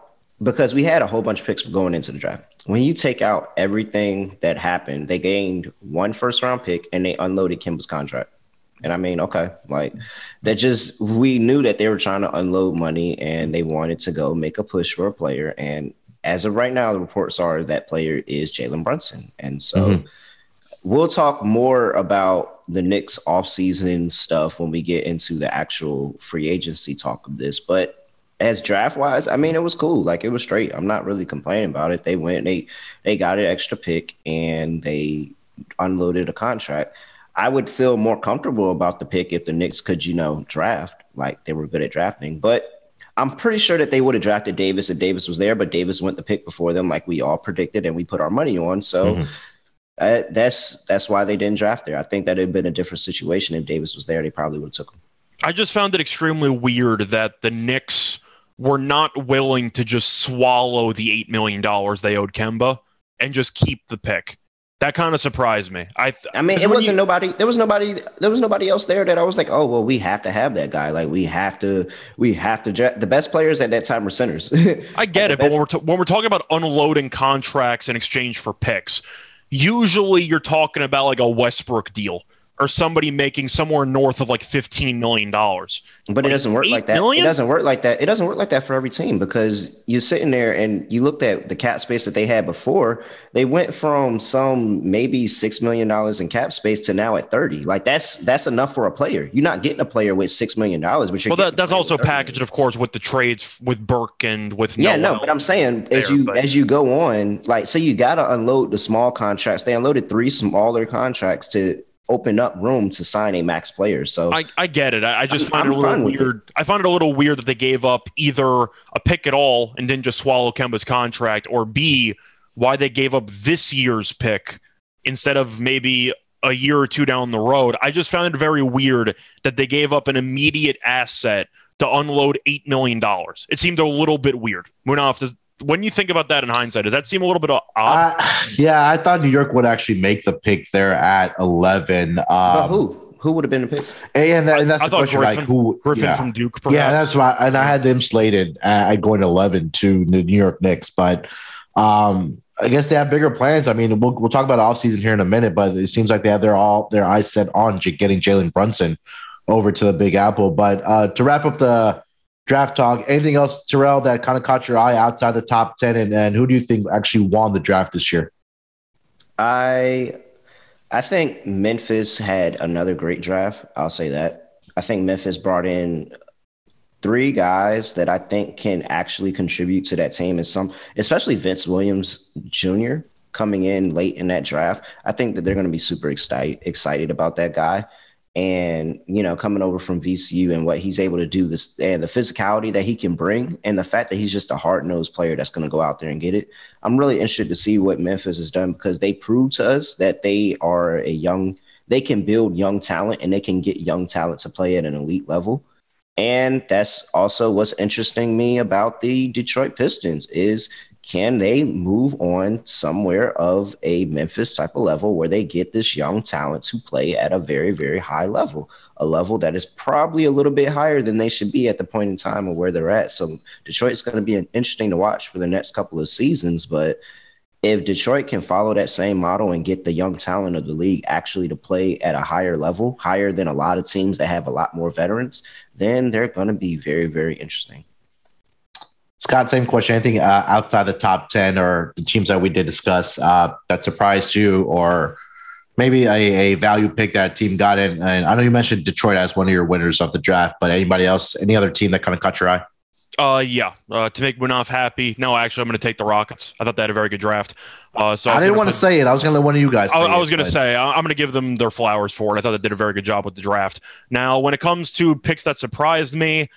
because we had a whole bunch of picks going into the draft, when you take out everything that happened, they gained one first round pick and they unloaded Kemba's contract. And I mean, okay, like that just we knew that they were trying to unload money and they wanted to go make a push for a player. And as of right now, the reports are that player is Jalen Brunson. And so mm-hmm. we'll talk more about the Knicks offseason stuff when we get into the actual free agency talk of this. But as draft wise, I mean, it was cool. Like it was straight. I'm not really complaining about it. They went, they they got an extra pick and they unloaded a contract. I would feel more comfortable about the pick if the Knicks could, you know, draft like they were good at drafting. But I'm pretty sure that they would have drafted Davis if Davis was there, but Davis went the pick before them, like we all predicted, and we put our money on. So mm-hmm. uh, that's that's why they didn't draft there. I think that it'd been a different situation if Davis was there. They probably would have took him. I just found it extremely weird that the Knicks were not willing to just swallow the eight million dollars they owed Kemba and just keep the pick. That kind of surprised me. I th- I mean, it wasn't you, nobody. There was nobody. There was nobody else there that I was like, oh well, we have to have that guy. Like we have to. We have to. the best players at that time were centers. <laughs> I get it, but when we're t- when we're talking about unloading contracts in exchange for picks, usually you're talking about like a Westbrook deal or somebody making somewhere north of like fifteen million dollars. But like it doesn't work like that. Million? It doesn't work like that. It doesn't work like that for every team because you're sitting there and you looked at the cap space that they had before. They went from some maybe six million dollars in cap space to now at thirty. Like that's that's enough for a player. You're not getting a player with six million dollars, but well. That, that's also packaged, of course, with the trades with Burke and with yeah. No, but I'm saying there, as you but... as you go on, like so you got to unload the small contracts. They unloaded three smaller contracts to open up room to sign a max player. So I, I get it. I, I just I'm, find it a little weird. I find it a little weird that they gave up either a pick at all and didn't just swallow Kemba's contract, or B, why they gave up this year's pick instead of maybe a year or two down the road. I just found it very weird that they gave up an immediate asset to unload eight million dollars. It seemed a little bit weird. Munaf, does when you think about that in hindsight, does that seem a little bit odd? Uh, yeah, I thought New York would actually make the pick there at 11. Um, who? Who would have been the pick? And, that, and that's I, the I question, Griffin, like who? Griffin yeah. from Duke. Perhaps. Yeah, that's right. And I had them slated at going 11 to the New York Knicks, but um, I guess they have bigger plans. I mean, we'll, we'll talk about offseason here in a minute, but it seems like they have their all their eyes set on getting Jalen Brunson over to the Big Apple. But uh, to wrap up the draft talk. Anything else, Terrell, that kind of caught your eye outside the top 10? And, and who do you think actually won the draft this year? I I think Memphis had another great draft. I'll say that. I think Memphis brought in three guys that I think can actually contribute to that team and some especially Vince Williams Jr. coming in late in that draft. I think that they're going to be super excited excited about that guy and you know coming over from VCU and what he's able to do this and the physicality that he can bring and the fact that he's just a hard-nosed player that's going to go out there and get it. I'm really interested to see what Memphis has done because they proved to us that they are a young they can build young talent and they can get young talent to play at an elite level. And that's also what's interesting me about the Detroit Pistons is can they move on somewhere of a Memphis type of level where they get this young talent to play at a very, very high level, a level that is probably a little bit higher than they should be at the point in time of where they're at. So Detroit's going to be interesting to watch for the next couple of seasons. But if Detroit can follow that same model and get the young talent of the league actually to play at a higher level, higher than a lot of teams that have a lot more veterans, then they're going to be very, very interesting. Scott, same question. Anything uh, outside the top 10 or the teams that we did discuss uh, that surprised you or maybe a, a, value pick that team got in? And I know you mentioned Detroit as one of your winners of the draft, but anybody else, any other team that kind of caught your eye? Uh, yeah. Uh, to make Munaf happy. No, actually, I'm going to take the Rockets. I thought they had a very good draft. Uh, so I, I didn't want to say it. I was going to let one of you guys. I, I was going to say I'm going to give them their flowers for it. I thought they did a very good job with the draft. Now, when it comes to picks that surprised me,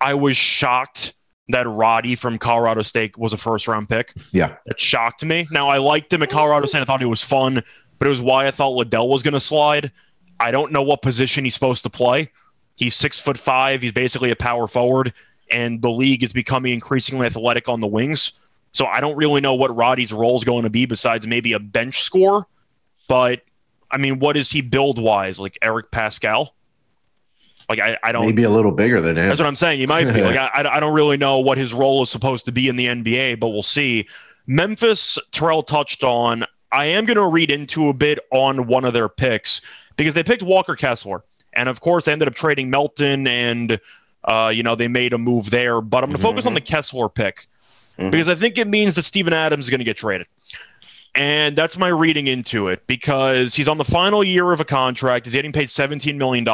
I was shocked that Roddy from Colorado State was a first round pick. Yeah. It shocked me. Now, I liked him at Colorado State. I thought he was fun, but it was why I thought Liddell was going to slide. I don't know what position he's supposed to play. He's six foot five. He's basically a power forward, and the league is becoming increasingly athletic on the wings. So I don't really know what Roddy's role is going to be besides maybe a bench score. But I mean, what is he build wise? Like Eric Paschall? Like I, I don't Maybe a little bigger than him. that's what I'm saying. He might be. Like I, I don't really know what his role is supposed to be in the NBA, but we'll see. Memphis, Terrell touched on. I am going to read into a bit on one of their picks because they picked Walker Kessler, and of course they ended up trading Melton, and uh, you know they made a move there. But I'm going to focus on the Kessler pick Mhm. because I think it means that Steven Adams is going to get traded. And that's my reading into it because he's on the final year of a contract. He's getting paid $17 million.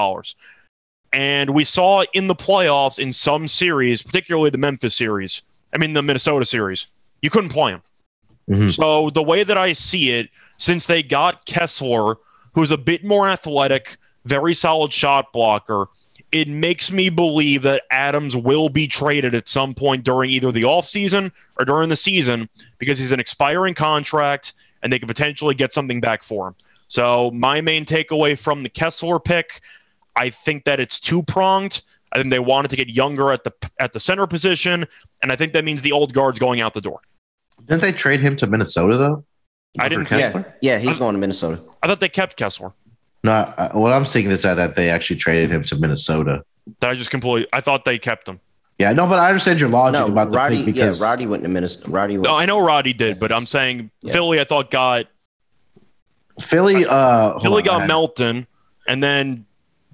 And we saw in the playoffs in some series, particularly the Memphis series, I mean, the Minnesota series, you couldn't play him. Mhm. So the way that I see it, since they got Kessler, who's a bit more athletic, very solid shot blocker, it makes me believe that Adams will be traded at some point during either the offseason or during the season because he's an expiring contract and they could potentially get something back for him. So my main takeaway from the Kessler pick, I think that it's two pronged. I think they wanted to get younger at the at the center position, and I think that means the old guard's going out the door. Didn't they trade him to Minnesota though? I didn't Kessler? Yeah, yeah, he's going to Minnesota. I thought they kept Kessler. No, I, what I'm seeing is that, that they actually traded him to Minnesota. That I just completely. I thought they kept him. Yeah, no, but I understand your logic No, about the Roddy. pick because yeah, Roddy went to Minnesota. Roddy went. No, I know Roddy did, but I'm saying Yeah. Philly. I thought got Philly, uh, Philly on, got Melton, and then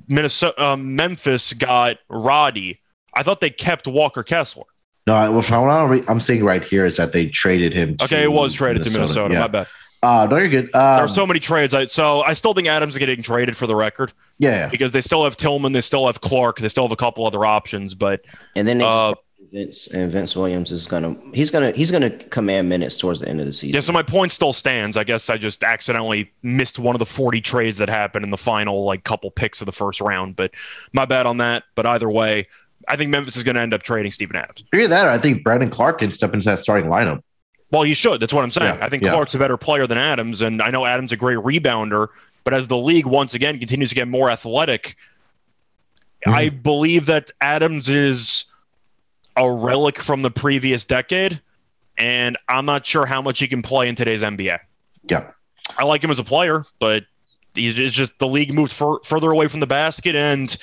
Minnesota, um, Memphis got Roddy. I thought they kept Walker Kessler. No, I- well, from what I'm, re- I'm seeing right here is that they traded him. To Okay, it was traded to Minnesota. Yeah. My bad. Uh, no, you're good. Um, there are so many trades. I, so I still think Adams is getting traded for the record yeah, yeah. because they still have Tillman, they still have Clarke, they still have a couple other options. But and then they uh, just Vince and Vince Williams is gonna he's gonna he's gonna command minutes towards the end of the season. yeah, so my point still stands. I guess I just accidentally missed one of the 40 trades that happened in the final like couple picks of the first round. But my bad on that. But either way, I think Memphis is going to end up trading Steven Adams. Either that, or I think Brandon Clarke can step into that starting lineup. Well, he should. That's what I'm saying. Yeah, I think yeah. Clarke's a better player than Adams, and I know Adams is a great rebounder. But as the league once again continues to get more athletic, Mhm. I believe that Adams is a relic from the previous decade, and I'm not sure how much he can play in today's NBA. Yeah. I like him as a player, but he's it's just the league moved fur- further away from the basket, and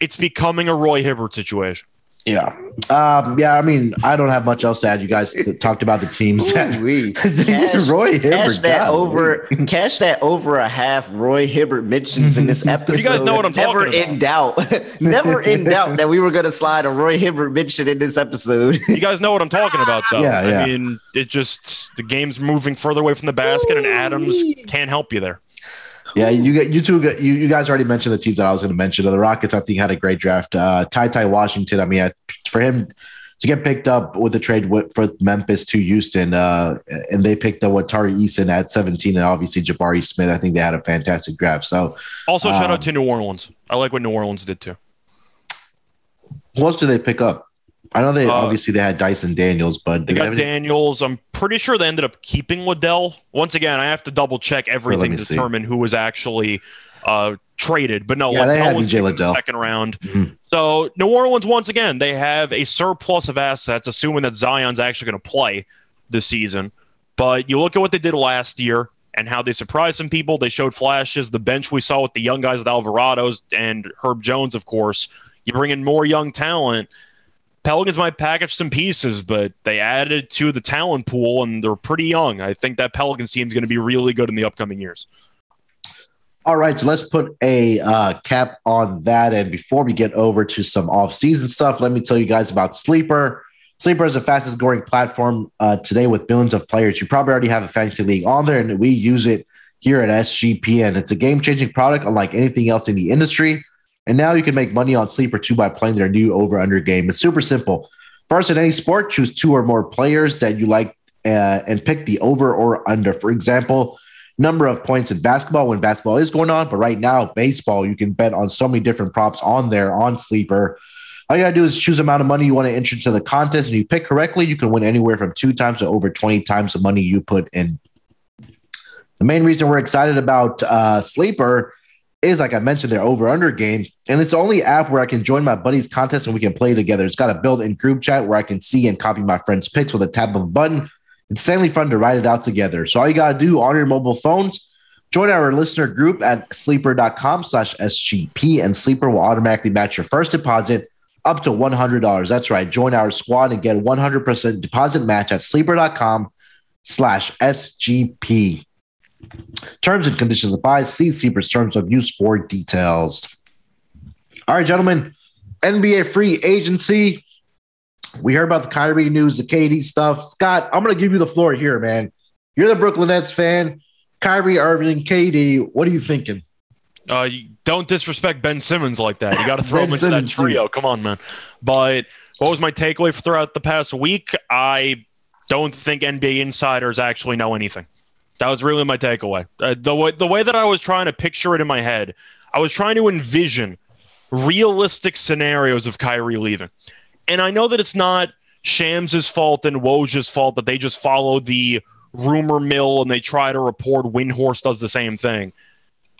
it's becoming a Roy Hibbert situation. Yeah. Um, yeah, I mean, I don't have much else to add. You guys talked about the teams. that- <laughs> Ooh-wee. <laughs> Roy Cash Hibbert. that golly. over, cash that over a half. Roy Hibbert mentions in this episode. <laughs> You guys know what I'm talking about, Never talking in doubt, never in doubt that we were going to slide a Roy Hibbert mention in this episode. You guys know what I'm talking about, though. Yeah, yeah. I mean, it just the game's moving further away from the basket, and Adams can't help you there. Yeah, you get you two. You, you guys already mentioned the teams that I was going to mention. The Rockets, I think, had a great draft. Uh, TyTy Washington. I mean, I, for him to get picked up with the trade with, for Memphis to Houston, uh, and they picked up what Tari Eason at 17, and obviously Jabari Smith. I think they had a fantastic draft. So, Also, shout Um, out to New Orleans. I like what New Orleans did too. What else do they pick up? I know they Uh, obviously they had Dyson Daniels, but They got any- Daniels. I'm pretty sure they ended up keeping Liddell. Once again, I have to double check everything to see. determine who was actually uh, traded. But no, Yeah, they had was EJ picked in Liddell. second round. Mhm. So New Orleans, once again, they have a surplus of assets, assuming that Zion's actually going to play this season. But you look at what they did last year and how they surprised some people. They showed flashes. The bench we saw with the young guys with Alvarado's and Herb Jones, of course. You bring in more young talent. Pelicans might package some pieces, but they added to the talent pool and they're pretty young. I think that Pelicans team is going to be really good in the upcoming years. All right, so let's put a uh, cap on that. And before we get over to some off-season stuff, let me tell you guys about Sleeper. Sleeper is the fastest growing platform uh, today with billions of players. You probably already have a fantasy league on there, and we use it here at SGPN. It's a game-changing product, unlike anything else in the industry. And now you can make money on Sleeper too by playing their new over/under game. It's super simple. First, in any sport, choose two or more players that you like uh, and pick the over or under. For example, number of points in basketball when basketball is going on. But right now, baseball, you can bet on so many different props on there on Sleeper. All you gotta do is choose the amount of money you want to enter into the contest, and you pick correctly, you can win anywhere from two times to over 20 times the money you put in. The main reason we're excited about uh, Sleeper is, like I mentioned, their over under game. And it's the only app where I can join my buddies' contest and we can play together. It's got a built in group chat where I can see and copy my friends' picks with a tap of a button. It's insanely fun to write it out together. So all you got to do on your mobile phones, join our listener group at sleeper.com slash SGP, and Sleeper will automatically match your first deposit up to $100. That's right. Join our squad and get 100% deposit match at sleeper.com slash SGP. Terms and conditions apply. See Sleeper's terms of use for details. All right, gentlemen. NBA free agency. We heard about the Kyrie news, the KD stuff. Scott, I'm going to give you the floor here, man. You're the Brooklyn Nets fan. Kyrie Irving, KD. What are you thinking? Uh, you don't disrespect Ben Simmons like that. You got to throw him into Simmons, that trio. Come on, man. But what was my takeaway throughout the past week? I don't think NBA insiders actually know anything. That was really my takeaway. Uh, the way the way that I was trying to picture it in my head, I was trying to envision realistic scenarios of Kyrie leaving. And I know that it's not Shams' fault and Woj's fault that they just follow the rumor mill and they try to report Windhorst does the same thing.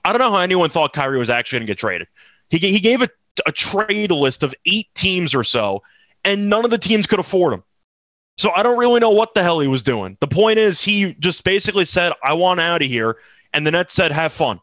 I don't know how anyone thought Kyrie was actually going to get traded. He, he gave a, a trade list of eight teams or so, and none of the teams could afford him. So I don't really know what the hell he was doing. The point is, he just basically said, I want out of here. And the Nets said, have fun.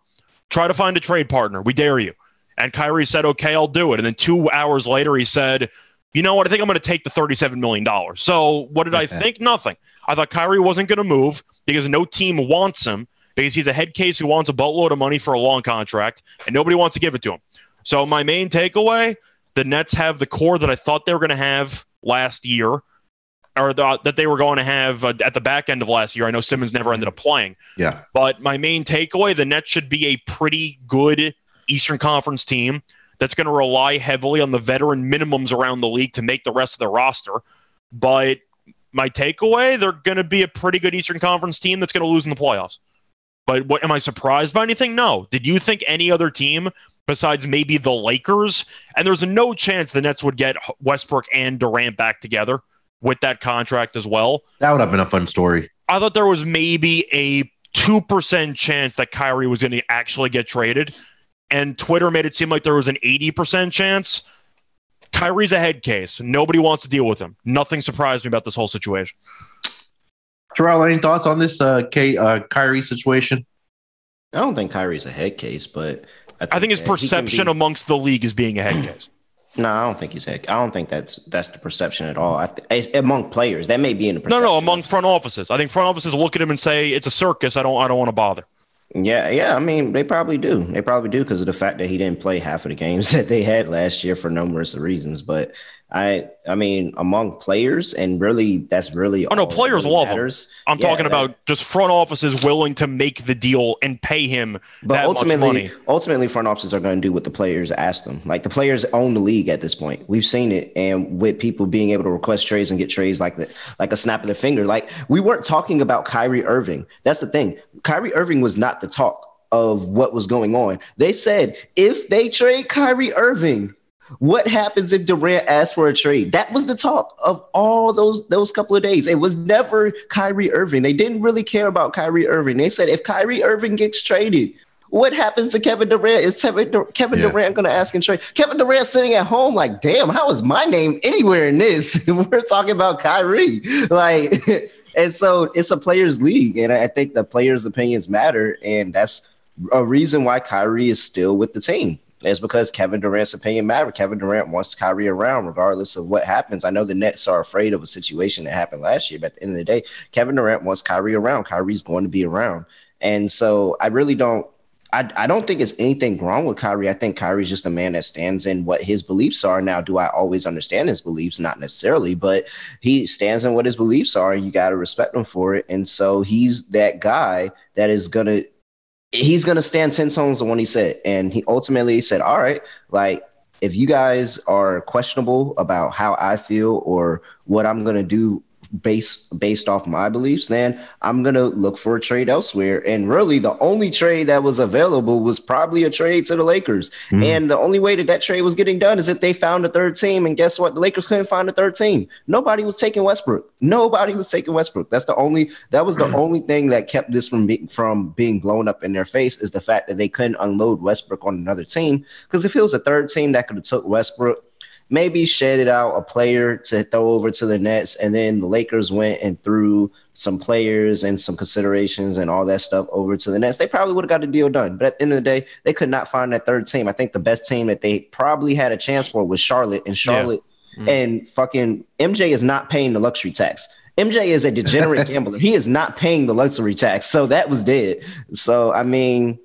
Try to find a trade partner. We dare you. And Kyrie said, okay, I'll do it. And then two hours later, he said, you know what? I think I'm going to take the $37 million. So what did I think? Nothing. I thought Kyrie wasn't going to move because no team wants him because he's a head case who wants a boatload of money for a long contract and nobody wants to give it to him. So my main takeaway the Nets have the core that I thought they were going to have last year or the, that they were going to have uh, at the back end of last year. I know Simmons never ended up playing. Yeah. But my main takeaway the Nets should be a pretty good Eastern Conference team that's going to rely heavily on the veteran minimums around the league to make the rest of the roster. But my takeaway, they're going to be a pretty good Eastern Conference team that's going to lose in the playoffs. But what am I surprised by anything? No. Did you think any other team besides maybe the Lakers? And there's no chance the Nets would get Westbrook and Durant back together with that contract as well. That would have been a fun story. I thought there was maybe a 2% chance that Kyrie was going to actually get traded. And Twitter made it seem like there was an 80% chance. Kyrie's a head case. Nobody wants to deal with him. Nothing surprised me about this whole situation. Terrell, any thoughts on this uh, K, uh, Kyrie situation? I don't think Kyrie's a head case, but I think, I think his perception be... amongst the league is being a head case. No, I don't think he's heck. I don't think that's that's the perception at all. I, among players, that may be in the perception. no, no. Among front offices, I think front offices look at him and say it's a circus. I don't, I don't want to bother. Yeah, yeah. I mean, they probably do. They probably do because of the fact that he didn't play half of the games <laughs> that they had last year for numerous reasons. But I I mean, among players, and really, that's really oh no, players really love matters. him. I'm yeah, talking about just front offices willing to make the deal and pay him. But ultimately, ultimately, front offices are going to do what the players ask them. Like the players own the league at this point. We've seen it, and with people being able to request trades and get trades like the like a snap of the finger. Like we weren't talking about Kyrie Irving. That's the thing. Kyrie Irving was not the talk of what was going on. They said if they trade Kyrie Irving what happens if Durant asks for a trade? That was the talk of all those those couple of days. It was never Kyrie Irving. They didn't really care about Kyrie Irving. They said if Kyrie Irving gets traded, what happens to Kevin Durant? Is Kevin, Kevin yeah. Durant going to ask him trade? Kevin Durant sitting at home like, damn, how is my name anywhere in this? <laughs> We're talking about Kyrie, <laughs> like, <laughs> and so it's a players' league, and I think the players' opinions matter, and that's a reason why Kyrie is still with the team. It's because Kevin Durant's opinion matters. Kevin Durant wants Kyrie around regardless of what happens. I know the Nets are afraid of a situation that happened last year, but at the end of the day, Kevin Durant wants Kyrie around. Kyrie's going to be around. And so I really don't I, I don't think it's anything wrong with Kyrie. I think Kyrie's just a man that stands in what his beliefs are. Now, do I always understand his beliefs? Not necessarily, but he stands in what his beliefs are, and you got to respect him for it. And so he's that guy that is going to he's to stand 10 tones on what he said. And he ultimately said, All right, like, if you guys are questionable about how I feel or what I'm to do based based off my beliefs, then I'm gonna look for a trade elsewhere. And really, the only trade that was available was probably a trade to the Lakers. Mm. And the only way that that trade was getting done is if they found a third team. And guess what? The Lakers couldn't find a third team. Nobody was taking Westbrook. Nobody was taking Westbrook. That's the only that was the mm. only thing that kept this from being from being blown up in their face is the fact that they couldn't unload Westbrook on another team. Because if it was a third team that could have took Westbrook maybe shedded out a player to throw over to the Nets, and then the Lakers went and threw some players and some considerations and all that stuff over to the Nets, they probably would have got a deal done. But at the end of the day, they could not find that third team. I think the best team that they probably had a chance for was Charlotte, and Charlotte yeah. mm-hmm. and fucking MJ is not paying the luxury tax. MJ is a degenerate <laughs> gambler. He is not paying the luxury tax. So that was dead. So I mean,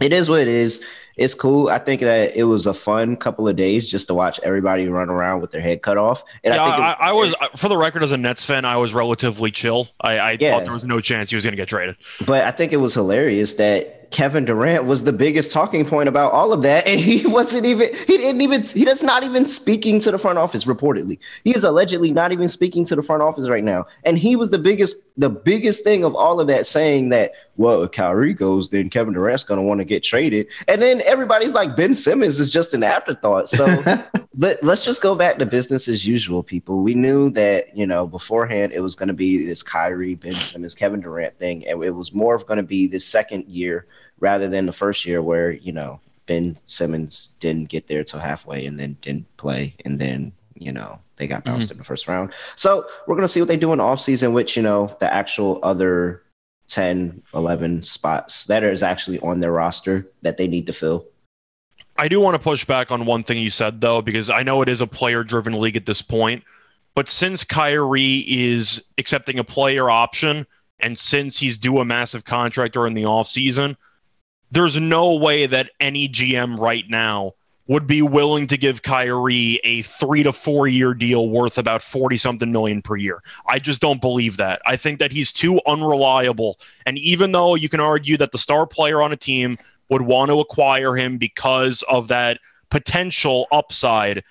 it is what it is it's cool. I think that it was a fun couple of days just to watch everybody run around with their head cut off. And yeah, I, think I, I, was, for the record, as a Nets fan, I was relatively chill. I, I yeah. thought there was no chance he was going to get traded. But I think it was hilarious that Kevin Durant was the biggest talking point about all of that. And he <laughs> wasn't even, he didn't even, he does not even speaking to the front office, reportedly. He is allegedly not even speaking to the front office right now. And he was the biggest, the biggest thing of all of that saying that, well, if Kyrie goes, then Kevin Durant's going to want to get traded. And then everybody's like, Ben Simmons is just an afterthought. So <laughs> let, us just go back to business as usual, people. We knew that, you know, beforehand it was going to be this Kyrie, Ben Simmons, Kevin Durant thing. And it was more of going to be this second year rather than the first year where you know Ben Simmons didn't get there till halfway and then didn't play and then you know they got bounced mm-hmm. in the first round. So we're gonna see what they do in the offseason, which you know the actual other 10, 11 spots that is actually on their roster that they need to fill. I do want to push back on one thing you said though, because I know it is a player driven league at this point. But since Kyrie is accepting a player option and since he's due a massive contract during the offseason, there's no way that any GM right now would be willing to give Kyrie a three to four year deal worth about 40 something million per year. I just don't believe that. I think that he's too unreliable. And even though you can argue that the star player on a team would want to acquire him because of that potential upside,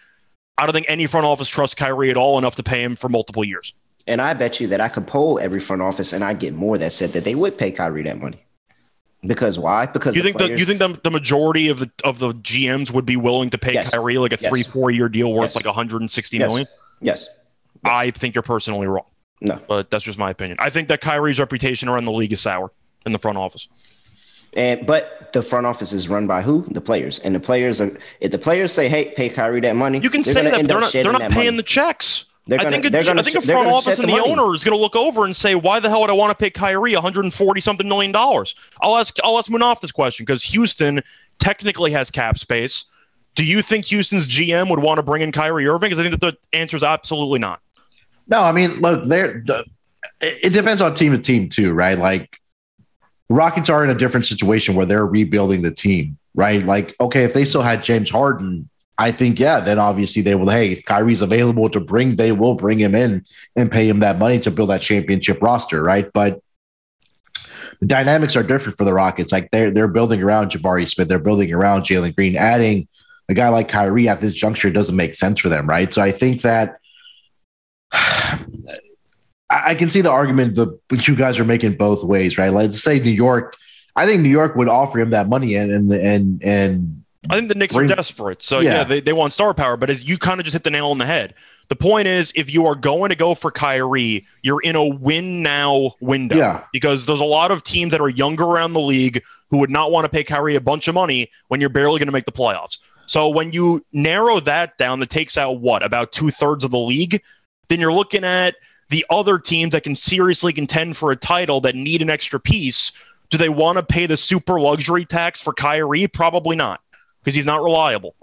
I don't think any front office trusts Kyrie at all enough to pay him for multiple years. And I bet you that I could poll every front office and I'd get more that said that they would pay Kyrie that money. Because why? Because you think players... the, you think the, the majority of the of the GMs would be willing to pay yes. Kyrie like a yes. three four year deal worth yes. like 160 yes. million? Yes. I think you're personally wrong. No, but that's just my opinion. I think that Kyrie's reputation around the league is sour in the front office. And but the front office is run by who? The players. And the players are if the players say, "Hey, pay Kyrie that money," you can say that, but they're not, they're not paying money. the checks. Gonna, I think a, gonna, I think a front office and the, the owner is going to look over and say, "Why the hell would I want to pay Kyrie 140 something million dollars?" I'll ask I'll ask Munaf this question because Houston technically has cap space. Do you think Houston's GM would want to bring in Kyrie Irving? Because I think that the answer is absolutely not. No, I mean, look, there. The, it depends on team to team too, right? Like Rockets are in a different situation where they're rebuilding the team, right? Like, okay, if they still had James Harden I think, yeah, then obviously they will, hey, if Kyrie's available to bring, they will bring him in and pay him that money to build that championship roster, right? But the dynamics are different for the Rockets. Like they're they're building around Jabari Smith, they're building around Jalen Green. Adding a guy like Kyrie at this juncture doesn't make sense for them, right? So I think that <sighs> I can see the argument that <laughs> you guys are making both ways, right? Like, let's say New York. I think New York would offer him that money and and and and I think the Knicks are desperate. So yeah, yeah they, they want star power, but as you kind of just hit the nail on the head. The point is if you are going to go for Kyrie, you're in a win now window. Yeah. Because there's a lot of teams that are younger around the league who would not want to pay Kyrie a bunch of money when you're barely going to make the playoffs. So when you narrow that down, that takes out what, about two thirds of the league, then you're looking at the other teams that can seriously contend for a title that need an extra piece. Do they want to pay the super luxury tax for Kyrie? Probably not because he's not reliable.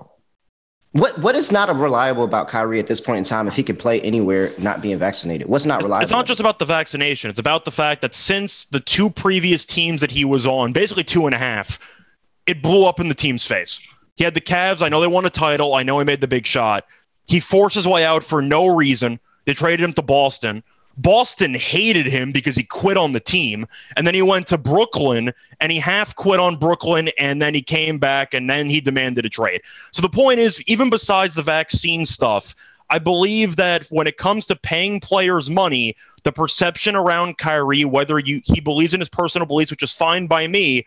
What what is not reliable about Kyrie at this point in time if he could play anywhere not being vaccinated? What's not reliable? It's not just about the vaccination. It's about the fact that since the two previous teams that he was on, basically two and a half, it blew up in the team's face. He had the Cavs. I know they won a title. I know he made the big shot. He forced his way out for no reason. They traded him to Boston. Boston hated him because he quit on the team. And then he went to Brooklyn and he half quit on Brooklyn and then he came back and then he demanded a trade. So the point is, even besides the vaccine stuff, I believe that when it comes to paying players money, the perception around Kyrie, whether you he believes in his personal beliefs, which is fine by me,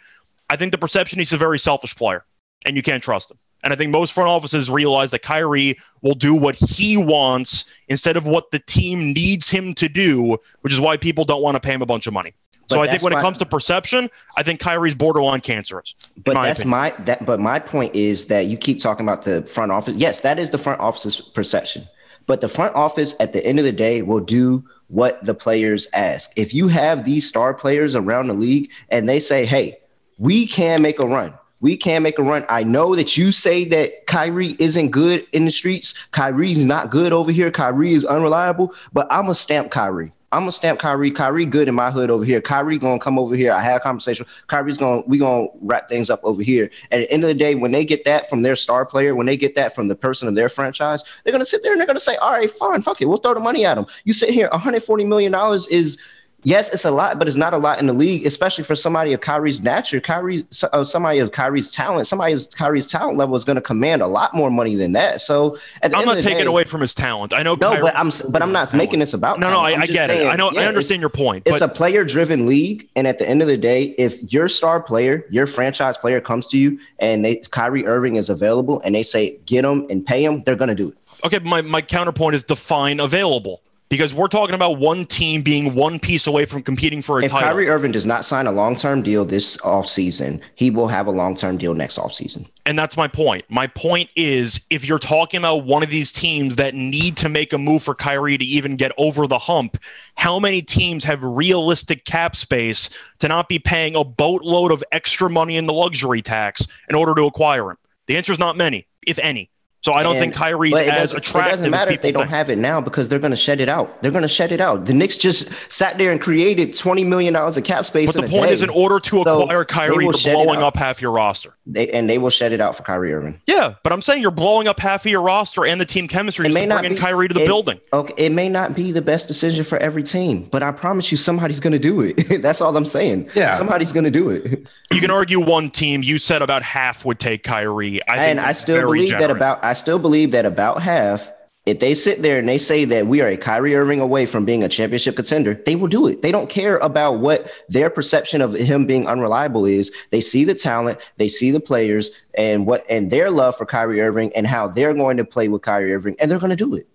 I think the perception he's a very selfish player, and you can't trust him. And I think most front offices realize that Kyrie will do what he wants instead of what the team needs him to do, which is why people don't want to pay him a bunch of money. But so I think when my, it comes to perception, I think Kyrie's borderline cancerous. But that's opinion. my that. But my point is that you keep talking about the front office. Yes, that is the front office's perception. But the front office, at the end of the day, will do what the players ask. If you have these star players around the league and they say, "Hey, we can make a run," we can make a run. I know that you say that Kyrie isn't good in the streets. Kyrie's not good over here. Kyrie is unreliable, but I'm a stamp Kyrie. I'm gonna stamp Kyrie. Kyrie good in my hood over here. Kyrie gonna come over here. I had a conversation. Kyrie's gonna we gonna wrap things up over here. At the end of the day, when they get that from their star player, when they get that from the person of their franchise, they're gonna sit there and they're gonna say, "All right, fine, fuck it, we'll throw the money at them." You sit here, 140 million dollars is yes, it's a lot, but it's not a lot in the league, especially for somebody of Kyrie's nature. Kyrie, uh, somebody of Kyrie's talent, somebody of Kyrie's talent level is going to command a lot more money than that. So I'm not taking day, away from his talent. I know. No, Kyrie, but I'm but I'm not making this about. No, talent. no, I, I get saying, it. I know. Yeah, I understand your point. It's a player driven league, and at the end of the day, if your star player, your franchise player, comes to you and they Kyrie Irving is available, and they say get him and pay him, they're going to do it. Okay, my my counterpoint is define available because we're talking about one team being one piece away from competing for a if title. Kyrie Irving does not sign a long term deal this offseason, he will have a long term deal next offseason. And that's my point. My point is if you're talking about one of these teams that need to make a move for Kyrie to even get over the hump, how many teams have realistic cap space to not be paying a boatload of extra money in the luxury tax in order to acquire him? The answer is not many, if any. So I don't and, think Kyrie's as attractive. It doesn't matter if they don't have it now because they're going to shed it out. They're going to shed it out. The Knicks just sat there and created twenty million dollars of cap space. But the point day. is, in order to acquire so Kyrie, you're blowing up half your roster. They, and they will shed it out for Kyrie Irving. Yeah, but I'm saying you're blowing up half of your roster and the team chemistry it may to bring in Kyrie to the it, building. Okay, it may not be the best decision for every team, but I promise you, somebody's going to do it. <laughs> That's all I'm saying. Yeah, somebody's going to do it. You can argue one team. You said about half would take Kyrie. I and I still believe generous. that about. I still believe that about half, if they sit there and they say that we are a Kyrie Irving away from being a championship contender, they will do it. They don't care about what their perception of him being unreliable is. They see the talent, they see the players, and what and their love for Kyrie Irving and how they're going to play with Kyrie Irving, and they're going to do it.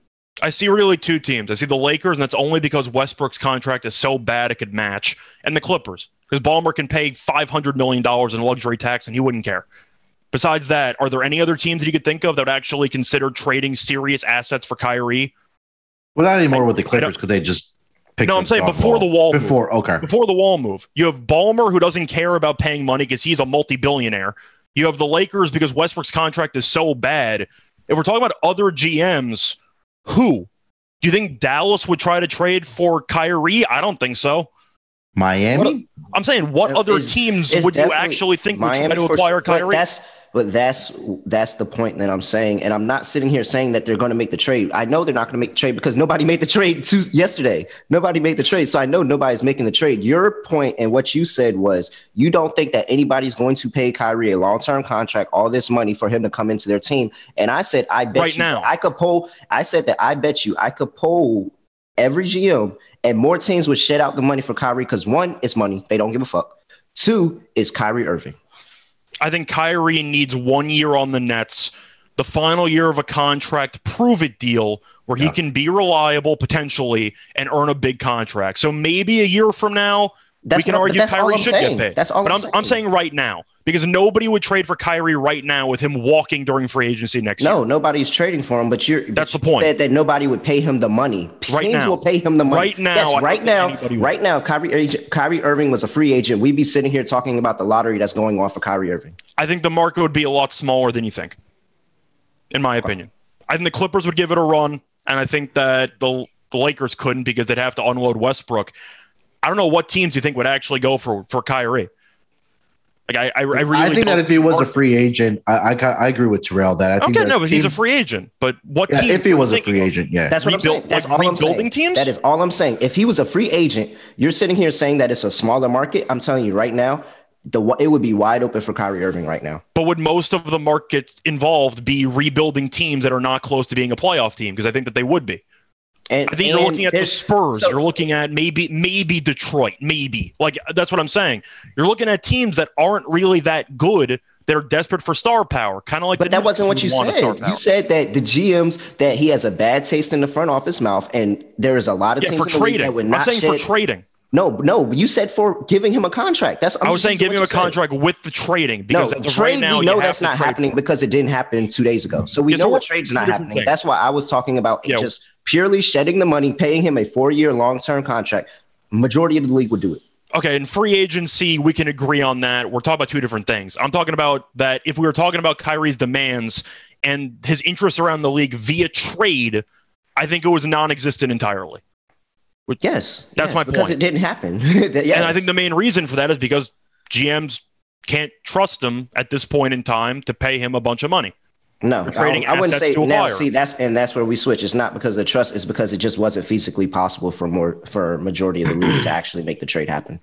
I see really two teams. I see the Lakers, and that's only because Westbrook's contract is so bad it could match, and the Clippers, because Ballmer can pay $500 million in luxury tax and he wouldn't care. Besides that, are there any other teams that you could think of that would actually consider trading serious assets for Kyrie? Well, not anymore I, with the Clippers because they just pick. no, I'm saying before ball. the wall. Before, move. okay. Before the wall move. You have Ballmer, who doesn't care about paying money because he's a multi billionaire. You have the Lakers because Westbrook's contract is so bad. If we're talking about other GMs, who? Do you think Dallas would try to trade for Kyrie? I don't think so. Miami? What, I'm saying, what other teams would you actually think Miami would try to acquire Kyrie? That's but that's that's the point that I'm saying, and I'm not sitting here saying that they're going to make the trade. I know they're not going to make the trade because nobody made the trade to yesterday. Nobody made the trade, so I know nobody's making the trade. Your point and what you said was you don't think that anybody's going to pay Kyrie a long term contract, all this money for him to come into their team. And I said, I bet right you now I could pull. I said that I bet you I could pull every GM and more teams would shed out the money for Kyrie because one, it's money; they don't give a fuck. Two is Kyrie Irving. I think Kyrie needs one year on the Nets, the final year of a contract, prove it deal where he can be reliable potentially and earn a big contract. So maybe a year from now, that's we can argue Kyrie should saying. get paid. That's all but I'm, I'm, saying. I'm saying right now because nobody would trade for Kyrie right now with him walking during free agency next no, year. No, nobody's trading for him. But you're that's but the point that, that, nobody would pay him the money. Right Teams now, will pay him the money. Right now, yes, right now, right now. Kyrie Kyrie Irving was a free agent. We'd be sitting here talking about the lottery that's going on for Kyrie Irving. I think the market would be a lot smaller than you think. In my opinion, I think the Clippers would give it a run, and I think that the Lakers couldn't because they'd have to unload Westbrook. I don't know what teams you think would actually go for for Kyrie. Like I, I, I really. I think that if he was a free agent, I, I, I agree with Terrell that I think. Okay, no, but team, he's a free agent. But what? Yeah, if he was a free agent, yeah, that's what Rebuild, I'm saying. That's like all I'm saying. teams. That is all I'm saying. If he was a free agent, you're sitting here saying that it's a smaller market. I'm telling you right now, the it would be wide open for Kyrie Irving right now. But would most of the markets involved be rebuilding teams that are not close to being a playoff team? Because I think that they would be. And I think you're looking at the Spurs. so- you're looking at maybe maybe Detroit. Maybe like that's what I'm saying. You're looking at teams that aren't really that good. They're desperate for star power, kind of like. But the that wasn't what you said. You said that the GMs that he has a bad taste in the front office mouth, and there is a lot of yeah, teams for trading. that would I'm not saying for trading. No, no, you said for giving him a contract. That's I'm i was saying giving him a said. contract with the trading because no, trade, right now we know that's not happening for because it didn't happen two days ago. So we Yeah, know we're- what trade's not happening. things. That's why I was talking about Yeah. just purely shedding the money, paying him a four-year long-term contract. Majority of the league would do it. Okay, in free agency, we can agree on that. We're talking about two different things. I'm talking about that if we were talking about Kyrie's demands and his interest around the league via trade, I think it was non-existent entirely. Yes, That's yes, my because point. Because it didn't happen. <laughs> yes. And I think the main reason for that is because GMs can't trust him at this point in time to pay him a bunch of money. No, trading I, I wouldn't say to now. acquire. See, that's and that's where we switch. It's not because of the trust; it's because it just wasn't physically possible for more for a majority of the league to <clears throat> actually make the trade happen.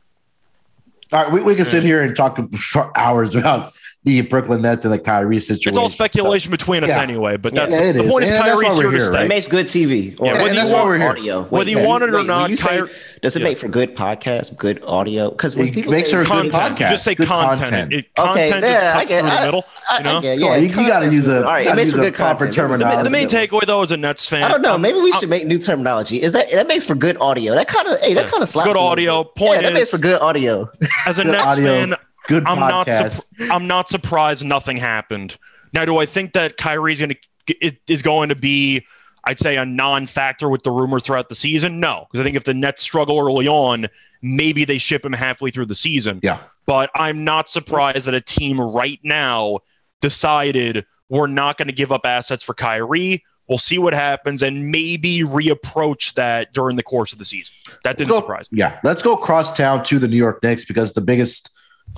All right, we, we can sit here and talk for hours about the Brooklyn Nets and the Kyrie situation. It's all speculation between us Yeah. anyway, but that's it the, the is. point is And Kyrie's we're here to here, stay. It makes good TV. Or, Yeah, whether and you that's why want- we're here. audio. Whether you want it or when not, you say- does it Yeah. make for good podcast, good audio? Because when It people makes say, for a good content. You podcast. just say Good content. content. It, Okay, content yeah, just cuts get- through the middle. I- you know? I get- Come you- you gotta use good. a- all right. It makes for good proper content. terminology. The main takeaway though as a Nets fan, I don't know. Maybe we um, should make new terminology. Is that that makes for good audio? That kind of hey, that kind of slaps. Good audio. Point yeah, that is- makes for good audio. as a Good Nets fan, Good I'm not. podcast. Surp- I'm not surprised nothing happened. Now, do I think that Kyrie's going to is going to be, I'd say, a non-factor with the rumors throughout the season? No, because I think if the Nets struggle early on, maybe they ship him halfway through the season. Yeah. But I'm not surprised that a team right now decided we're not going to give up assets for Kyrie. We'll see what happens and maybe reapproach that during the course of the season. That didn't Go- surprise me. Yeah, let's go cross town to the New York Knicks because the biggest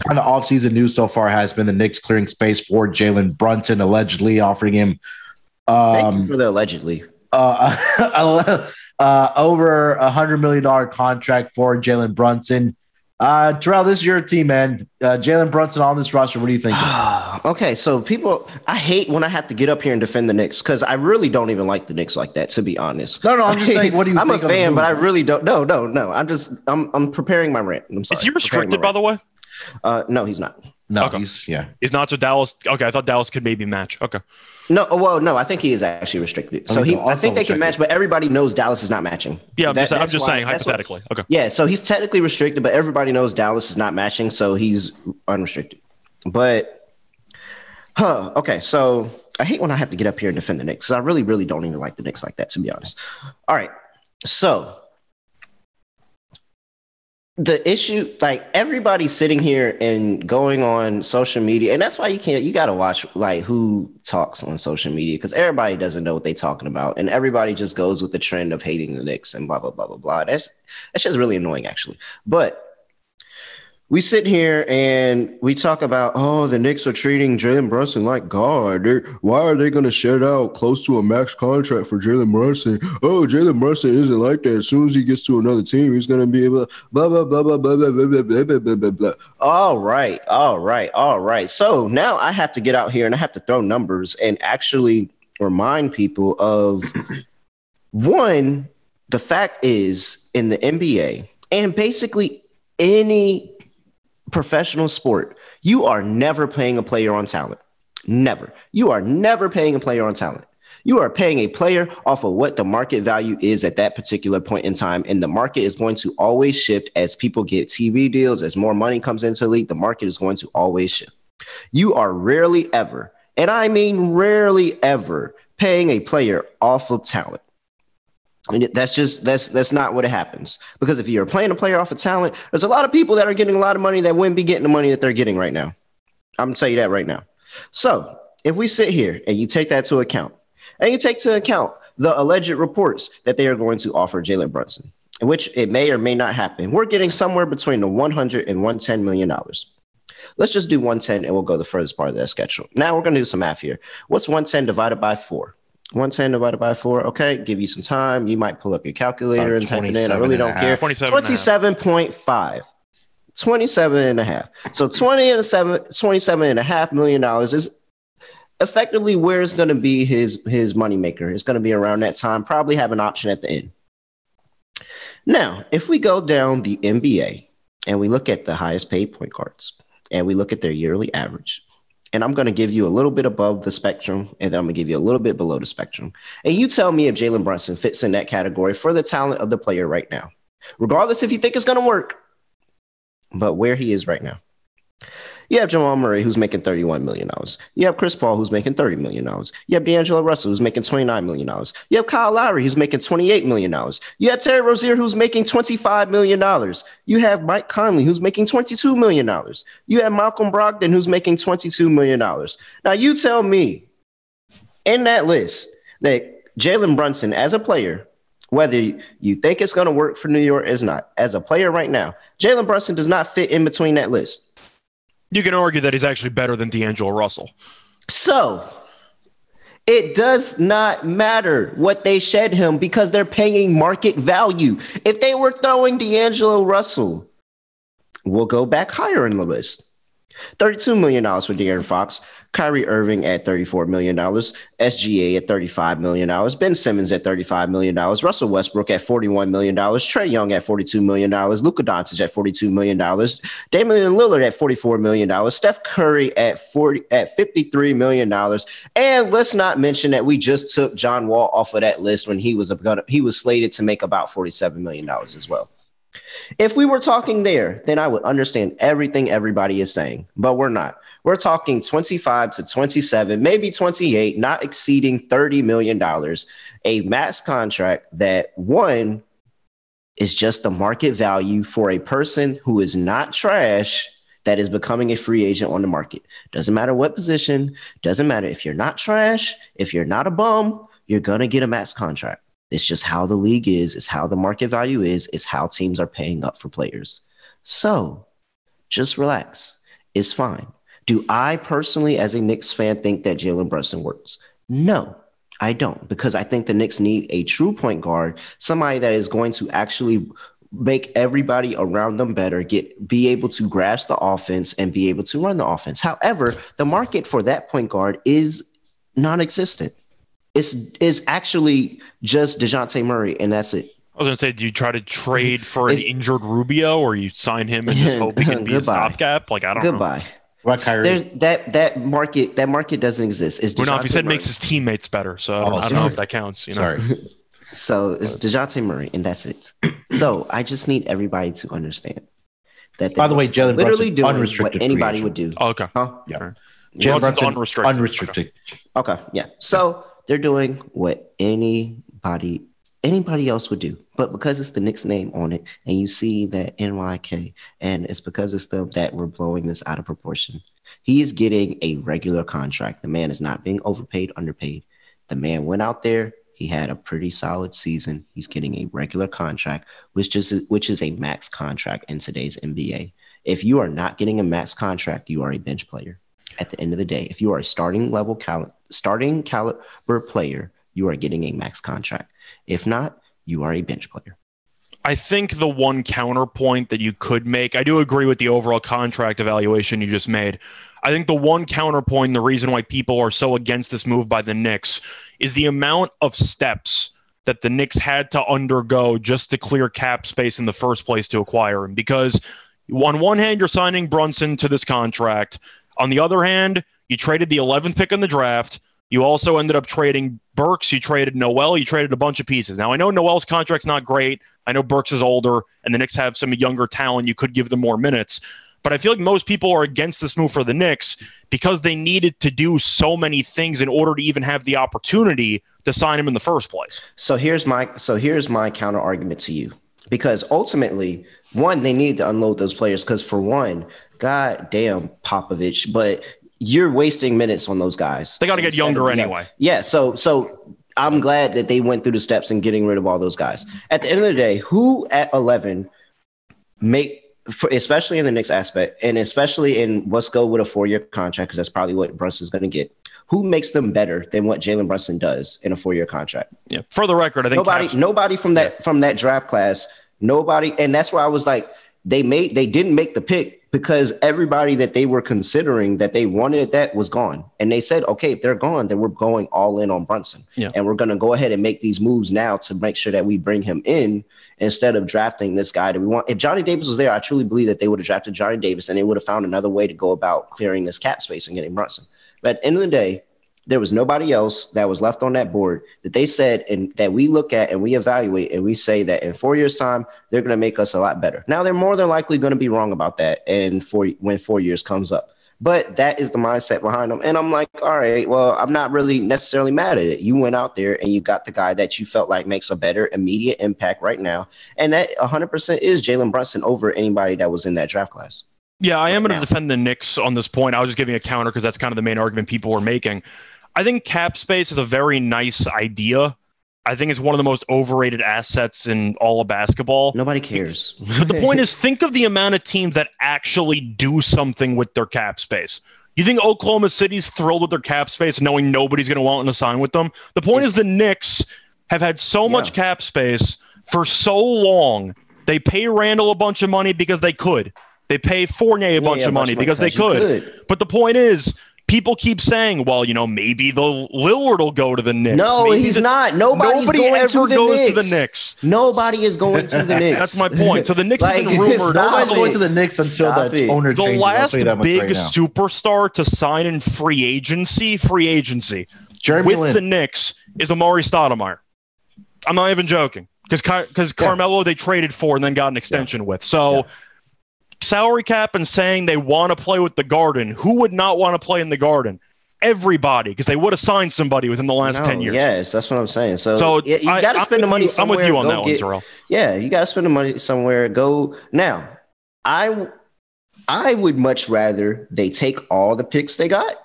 kind of offseason news so far has been the Knicks clearing space for Jalen Brunson, allegedly offering him Thank you um, for the allegedly. uh, <laughs> uh, over a hundred million dollar contract for Jalen Brunson. Uh, Terrell, this is your team, man. Uh, Jalen Brunson on this roster. What do you think? <sighs> okay, so people, I hate when I have to get up here and defend the Knicks because I really don't even like the Knicks like that. To be honest, No, no, I'm just saying, what do you <laughs> I'm think a fan, but I really don't. No, no, no. I'm just, I'm, I'm preparing my rant. I'm sorry. Is he restricted, by the way? Uh, no, he's not. no, Okay. he's yeah. He's not so Dallas. Okay, I thought Dallas could maybe match. Okay. No, oh, well, no, I think he is actually restricted. So Okay, he, I'll think they can match, it. but everybody knows Dallas is not matching. Yeah, I'm That- just, I'm just why- saying that's what- hypothetically. okay. Yeah, so he's technically restricted, but everybody knows Dallas is not matching, so he's unrestricted. But, huh? Okay, so I hate when I have to get up here and defend the Knicks. 'cause I really, really don't even like the Knicks like that, to be honest. All right, so the issue, like everybody's sitting here and going on social media, and that's why you can't. You got to watch like who talks on social media because everybody doesn't know what they're talking about, and everybody just goes with the trend of hating the Knicks and blah blah blah blah blah. That's that's just really annoying, actually. But we sit here and we talk about, oh, the Knicks are treating Jalen Brunson like God. They're, why are they going to shed out close to a max contract for Jalen Brunson? Oh, Jalen Brunson isn't like that. As soon as he gets to another team, he's going to be able to blah, blah, blah, blah, blah, blah, blah, blah, blah, blah, blah, blah, blah. All right. All right. All right. So now I have to get out here and I have to throw numbers and actually remind people of one, the fact is in the NBA and basically any professional sport, you are never paying a player on talent. Never. You are never paying a player on talent. You are paying a player off of what the market value is at that particular point in time. And the market is going to always shift as people get TV deals, as more money comes into the league, the market is going to always shift. You are rarely ever, and I mean rarely ever, paying a player off of talent. That's just that's that's not what it happens. Because if you're playing a player off of talent, there's a lot of people that are getting a lot of money that wouldn't be getting the money that they're getting right now. I'm gonna tell you that right now. So if we sit here and you take that to account, and you take to account the alleged reports that they are going to offer Jalen Brunson, which it may or may not happen, we're getting somewhere between the 100 and 110 million dollars. Let's just do 110 and we'll go the furthest part of that schedule. Now we're gonna do some math here. What's 110 divided by four? 110 divided by four. Okay, give you some time. You might pull up your calculator and type it in. I really don't care. 27 and a half. 27.5. 27 and a half. So 20 and a seven, 27 and a half million dollars is effectively where it's going to be his his moneymaker. It's going to be around that time, probably have an option at the end. Now, if we go down the NBA and we look at the highest paid point guards and we look at their yearly average, and I'm going to give you a little bit above the spectrum, and then I'm going to give you a little bit below the spectrum. And you tell me if Jalen Brunson fits in that category for the talent of the player right now, regardless if you think it's going to work, but where he is right now. You have Jamal Murray, who's making $31 million. You have Chris Paul, who's making $30 million. You have D'Angelo Russell, who's making $29 million. You have Kyle Lowry, who's making $28 million. You have Terry Rozier, who's making $25 million. You have Mike Conley, who's making $22 million. You have Malcolm Brogdon, who's making $22 million. Now, you tell me in that list that Jalen Brunson, as a player, whether you think it's going to work for New York is not, as a player right now, Jalen Brunson does not fit in between that list. You can argue that he's actually better than D'Angelo Russell. So it does not matter what they shed him because they're paying market value. If they were throwing D'Angelo Russell, we'll go back higher in the list. $32 million for De'Aaron Fox, Kyrie Irving at $34 million, SGA at $35 million, Ben Simmons at $35 million, Russell Westbrook at $41 million, Trae Young at $42 million, Luka Doncic at $42 million, Damian Lillard at $44 million, Steph Curry at 40 at $53 million. And let's not mention that we just took John Wall off of that list when he was a, he was slated to make about $47 million as well. If we were talking there, then I would understand everything everybody is saying, but we're not. We're talking 25 to 27, maybe 28, not exceeding $30 million, a max contract that one is just the market value for a person who is not trash that is becoming a free agent on the market. Doesn't matter what position, doesn't matter if you're not trash, if you're not a bum, you're going to get a max contract. It's just how the league is, it's how the market value is, it's how teams are paying up for players. So just relax. It's fine. Do I personally, as a Knicks fan, think that Jalen Brunson works? No, I don't, because I think the Knicks need a true point guard, somebody that is going to actually make everybody around them better, get be able to grasp the offense and be able to run the offense. However, the market for that point guard is non-existent. It's is actually just Dejounte Murray, and that's it. I was gonna say, do you try to trade for an injured Rubio, or you sign him and just hope he can <laughs> be a stopgap? Like I don't Goodbye. know. What Kyrie? There's that that market that market doesn't exist. It's well, no, if he said Murray. makes his teammates better, so I don't, Oh, I don't know if that counts. You know, Sorry. <laughs> So it's Dejounte Murray, and that's it. <clears throat> so I just need everybody to understand that. By the way, Jalen literally Brunson, doing unrestricted what anybody would do. Oh, okay. Huh? Yeah. Jalen Brunson's Brunson, unrestricted. unrestricted. Okay, yeah. So they're doing what anybody anybody else would do, but because it's the Knicks name on it, and you see that NYK, and it's because it's them that we're blowing this out of proportion. He is getting a regular contract. The man is not being overpaid, underpaid. The man went out there. He had a pretty solid season. He's getting a regular contract, which is which is a max contract in today's NBA. If you are not getting a max contract, you are a bench player. At the end of the day, if you are a starting level cal- starting caliber player, you are getting a max contract. If not, you are a bench player. I think the one counterpoint that you could make, I do agree with the overall contract evaluation you just made. I think the one counterpoint, the reason why people are so against this move by the Knicks, is the amount of steps that the Knicks had to undergo just to clear cap space in the first place to acquire him. Because on one hand, you're signing Brunson to this contract. On the other hand, you traded the 11th pick in the draft. You also ended up trading Burks. You traded Noel. You traded a bunch of pieces. Now, I know Noel's contract's not great. I know Burks is older, and the Knicks have some younger talent. You could give them more minutes. But I feel like most people are against this move for the Knicks because they needed to do so many things in order to even have the opportunity to sign him in the first place. So here's my so here's my counter argument to you. Because ultimately, one, they needed to unload those players. Because for one, god damn Popovich, but you're wasting minutes on those guys. They got to get younger anyway. Yeah, so so I'm glad that they went through the steps and getting rid of all those guys. At the end of the day, who at 11 make for, especially in the Knicks aspect, and especially in let's go with a four year contract because that's probably what Brunson's going to get. Who makes them better than what Jalen Brunson does in a four year contract? Yeah. For the record, I think Nobody, Caps- nobody from that from that draft class, nobody, and that's where I was like, they made they didn't make the pick because everybody that they were considering that they wanted that was gone. And they said, okay, if they're gone, then we're going all in on Brunson. Yeah. And we're gonna go ahead and make these moves now to make sure that we bring him in instead of drafting this guy that we want. If Johnny Davis was there, I truly believe that they would have drafted Johnny Davis and they would have found another way to go about clearing this cap space and getting Brunson. But at the end of the day, there was nobody else that was left on that board that they said and that we look at and we evaluate and we say that in four years' time they're going to make us a lot better. Now they're more than likely going to be wrong about that, and for when four years comes up. But that is the mindset behind them. And I'm like, all right, well, I'm not really necessarily mad at it. You went out there and you got the guy that you felt like makes a better immediate impact right now. And that 100% is Jalen Brunson over anybody that was in that draft class. Yeah, I am going to defend the Knicks on this point. I was just giving a counter because that's kind of the main argument people were making. I think cap space is a very nice idea. I think it's one of the most overrated assets in all of basketball. Nobody cares. But the point <laughs> is, think of the amount of teams that actually do something with their cap space. You think Oklahoma City's thrilled with their cap space, knowing nobody's going to want to sign with them? The point is, the Knicks have had so much cap space for so long. They pay Randle a bunch of money because they could. They pay Fournier a bunch yeah, of money because they you could. But the point is, people keep saying, "Well, you know, maybe the Lillard will go to the Knicks." No, Maybe he's the- not. Nobody's Nobody going ever to the goes Knicks. to the Knicks. Nobody is going to the <laughs> Knicks. That's my point. So the Knicks have been <laughs> rumored. Nobody's it. going to the Knicks until Stop the it. owner the changes. I'll last tell you that much big right superstar to sign in free agency, free agency Jeremy with Lin. the Knicks is Amar'e Stoudemire. I'm not even joking because because Yeah. Carmelo they traded for and then got an extension with. So Yeah. Salary cap and saying they want to play with the Garden. Who would not want to play in the Garden? Everybody, because they would have signed somebody within the last No, ten years. Yes, that's what I'm saying. So, So yeah, you got to spend the money you- I'm with you on that one, Terrell. Yeah, you got to spend the money somewhere. Go now. I I would much rather they take all the picks they got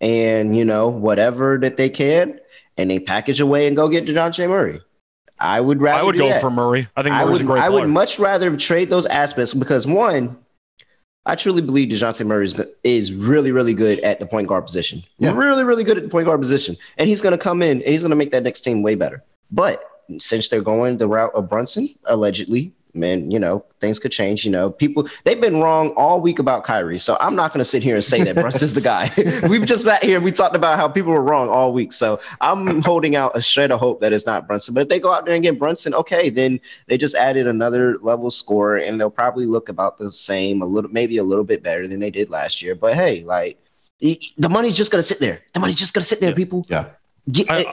and you know whatever that they can, and they package away and go get DeJounte Murray. I would rather. I would do go that. for Murray. I think I Murray's would, a great I player. would much rather trade those aspects because one, I truly believe DeJounte Murray is, is really, really good at the point guard position. Yeah. Really, really good at the point guard position. And he's going to come in and he's going to make that next team way better. But since they're going the route of Brunson, allegedly, man, you know, things could change. You know, people, they've been wrong all week about Kyrie. So I'm not going to sit here and say that Brunson's the guy. <laughs> We've just got here, we talked about how people were wrong all week. So I'm holding out a shred of hope that it's not Brunson. But if they go out there and get Brunson, okay, then they just added another level scorer and they'll probably look about the same, a little, maybe a little bit better than they did last year. But hey, like, the the money's just gonna sit there. The money's just gonna sit there, Yeah. people. Yeah. Get, I-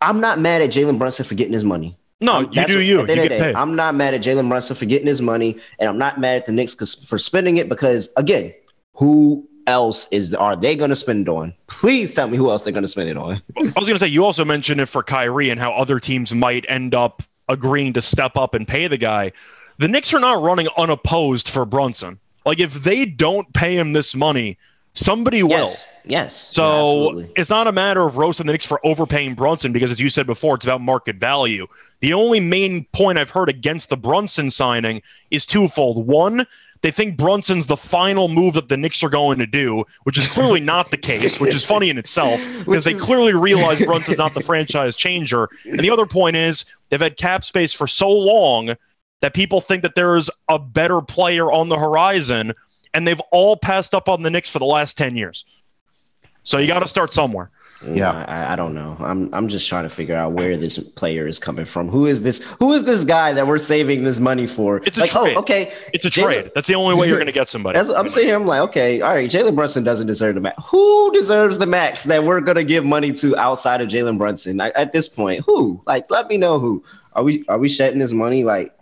I'm not mad at Jalen Brunson for getting his money. No, I'm- you do what- you. at the end of the day. I'm not mad at Jalen Brunson for getting his money, and I'm not mad at the Knicks for spending it because again, who else is are they going to spend it on? Please tell me who else they're going to spend it on. I was going to say, you also mentioned it for Kyrie and how other teams might end up agreeing to step up and pay the guy. The Knicks are not running unopposed for Brunson. Like, if they don't pay him this money, somebody will. Yes, yes. So absolutely. it's not a matter of roasting the Knicks for overpaying Brunson because, as you said before, it's about market value. The only main point I've heard against the Brunson signing is twofold. One, they think Brunson's the final move that the Knicks are going to do, which is clearly not the case, which is funny in itself <laughs> because they is- clearly realize Brunson's not the franchise changer. And the other point is they've had cap space for so long that people think that there is a better player on the horizon, and they've all passed up on the Knicks for the last 10 years. So you got to start somewhere. Yeah. I, I don't know. I'm I'm just trying to figure out where this player is coming from. Who is this? Who is this guy that we're saving this money for? It's a like, oh, trade. oh, okay. It's a Jalen- trade. That's the only way you're going to get somebody. That's, I'm saying, I'm like, okay, all right. Jalen Brunson doesn't deserve the max. Who deserves the max that we're gonna give money to outside of Jalen Brunson I, at this point? Who? Like, let me know who. Are we are we shedding this money? Like,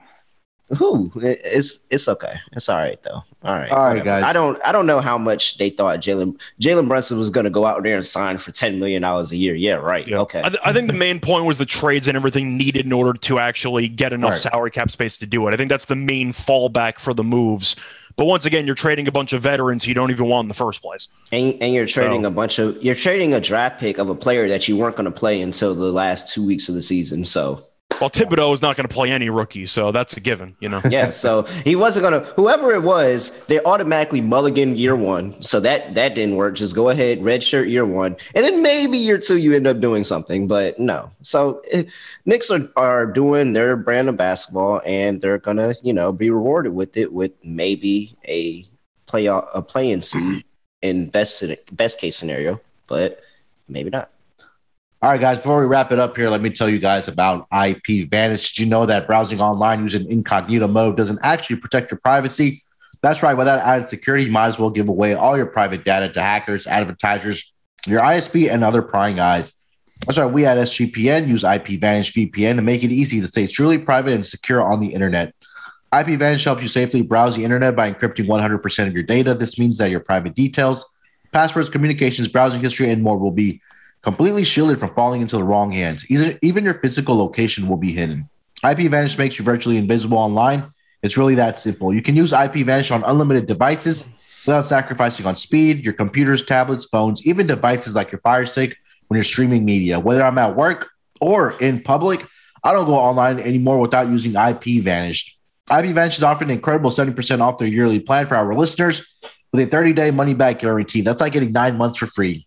who? It- it's it's okay. It's all right though. All right. All right, whatever. guys. I don't I don't know how much they thought Jalen Jalen Brunson was gonna go out there and sign for ten million dollars a year. Yeah, right. Yeah. Okay. I, th- I think the main point was the trades and everything needed in order to actually get enough Right. salary cap space to do it. I think that's the main fallback for the moves. But once again, you're trading a bunch of veterans you don't even want in the first place. And, and you're trading So- a bunch of you're trading a draft pick of a player that you weren't going to play until the last two weeks of the season. So Well, Thibodeau is not going to play any rookie, so that's a given, you know. yeah, so he wasn't gonna. Whoever it was, they automatically mulligan year one. So that that didn't work. Just go ahead, red shirt year one, and then maybe year two you end up doing something. But no. So eh, Knicks are, are doing their brand of basketball, and they're gonna you know be rewarded with it with maybe a play a play-in seed in best best case scenario, but maybe not. All right, guys, before we wrap it up here, let me tell you guys about IP Vanish. Did you know that browsing online using incognito mode doesn't actually protect your privacy? That's right. Without added security, you might as well give away all your private data to hackers, advertisers, your ISP, and other prying eyes. That's right. We at SGPN use IP Vanish VPN to make it easy to stay truly private and secure on the internet. IP Vanish helps you safely browse the internet by encrypting 100% of your data. This means that your private details, passwords, communications, browsing history, and more will be completely shielded from falling into the wrong hands. Either, even your physical location will be hidden. IP Vanish makes you virtually invisible online. It's really that simple. You can use IP Vanish on unlimited devices without sacrificing on speed, your computers, tablets, phones, even devices like your Fire Stick when you're streaming media. Whether I'm at work or in public, I don't go online anymore without using IP Vanish. IP Vanish is offering an incredible 70% off their yearly plan for our listeners with a 30 day money back guarantee. That's like getting nine months for free.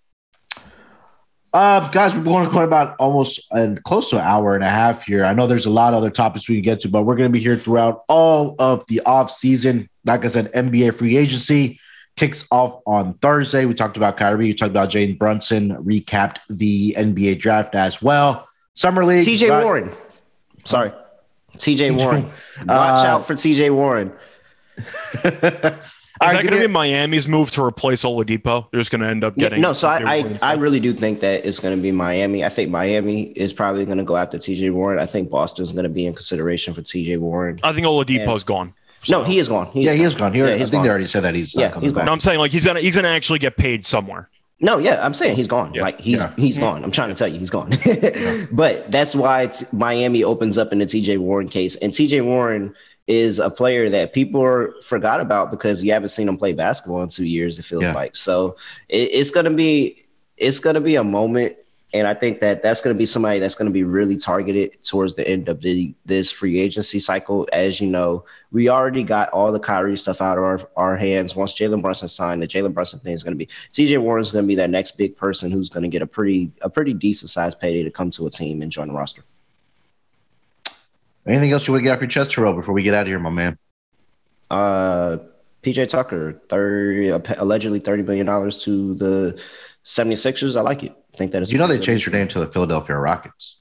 Uh, guys, we're going to go about almost and close to an hour and a half here. I know there's a lot of other topics we can get to, but we're going to be here throughout all of the off season. Like I said, NBA free agency kicks off on Thursday. We talked about Kyrie. We talked about Jalen Brunson. Recapped the NBA draft as well. Summer League. TJ got- Warren. Sorry, TJ Warren. <laughs> Watch uh, out for TJ Warren. <laughs> Is that going to be Miami's move to replace Oladipo? They're just going to end up getting. no, so I, I, I, really do think that it's going to be Miami. I think Miami is probably going to go after TJ Warren. I think Boston's going to be in consideration for TJ Warren. I think Oladipo's and, gone. So. No, he is gone. He's yeah, he is gone. He, yeah, I think gone. they already said that he's yeah, he's gone. No, I'm saying like he's gonna he's gonna actually get paid somewhere. No, yeah, I'm saying he's gone. Yeah. Like he's yeah. he's gone. I'm trying to tell you, he's gone. <laughs> yeah. But that's why it's Miami opens up in the TJ Warren case, and TJ Warren is a player that people forgot about because you haven't seen him play basketball in two years. It feels yeah. like so. It, it's gonna be it's gonna be a moment, and I think that that's gonna be somebody that's gonna be really targeted towards the end of the this free agency cycle. As you know, we already got all the Kyrie stuff out of our, our hands. Once Jalen Brunson signed, the Jalen Brunson thing is gonna be TJ Warren is gonna be that next big person who's gonna get a pretty a pretty decent sized payday to come to a team and join the roster. Anything else you want to get off your chest, Terrell, before we get out of here, my man? Uh, PJ Tucker, 30, allegedly $30 million to the 76ers. I like it. I think that is. You know, they changed their name to the Philadelphia Rockets.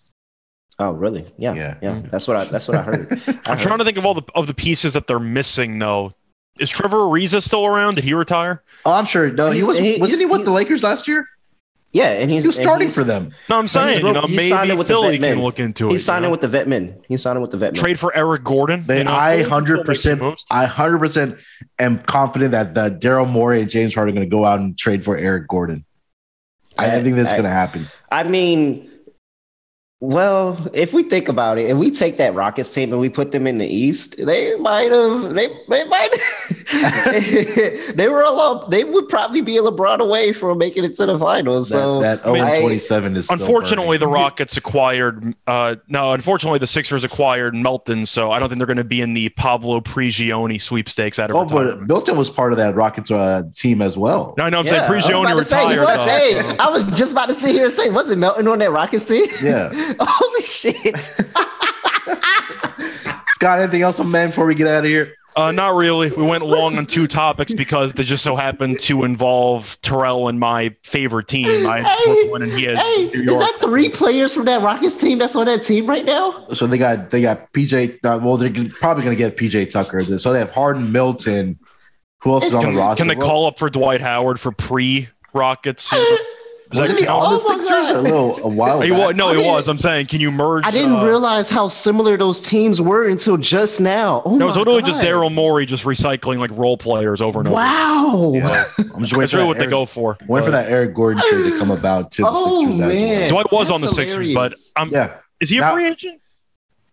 Oh, really? Yeah. Yeah. yeah. That's what I, that's what I heard. <laughs> I am trying to think of all the, of the pieces that they're missing though. Is Trevor Ariza still around? Did he retire? Oh, I'm sure. No, he was. He, wasn't he with the Lakers last year? Yeah, and he's he was starting for them. No, I'm saying you know maybe with Philly can look into it. He's signing you know? with the vet men. He's signing with the vet men. Trade for Eric Gordon. They, you know, I hundred percent, I hundred percent am confident that the Daryl Morey and James Harden are going to go out and trade for Eric Gordon. I, I think that's going to happen. I mean, well, if we think about it, if we take that Rockets team and we put them in the East, they might have they they might <laughs> they were a lot they would probably be a LeBron away from making it to the finals. So that, that 0 27 is unfortunately the Rockets acquired uh no, unfortunately the Sixers acquired Melton, so I don't think they're going to be in the Pablo Prigioni sweepstakes out of Oh, retirement. but Melton was part of that Rockets uh, team as well. No, no, I'm yeah, saying Prigioni retired. Say, was, though, hey, so. I was just about to sit here and say, wasn't Melton on that Rockets team? Yeah. <laughs> <laughs> Holy shit. <laughs> Scott, anything else on men before we get out of here? Uh, not really. We went long on two topics because they just so happened to involve Terrell and my favorite team. I hey, and he had hey, Is that three players from that Rockets team that's on that team right now? So they got they got PJ. Uh, well, they're probably going to get PJ Tucker. So they have Harden, Melton. Who else is on can, the roster? Can they call up for Dwight Howard for pre Rockets? <laughs> Does that Wasn't he count? on the Oh my Sixers God. a little a while He back? wa- no, I he was. I'm saying, can you merge? I didn't uh, realize how similar those teams were until just now. Oh No, it's my literally just Daryl Morey just recycling like role players over and over. Wow. Yeah. <laughs> I'm just waiting That's for really that what they go for. Waiting for that Eric Gordon trade to come about to the Oh, Sixers. as well. man. Dwight was That's on the Sixers, but hilarious. um, Yeah, is he a Now- free agent?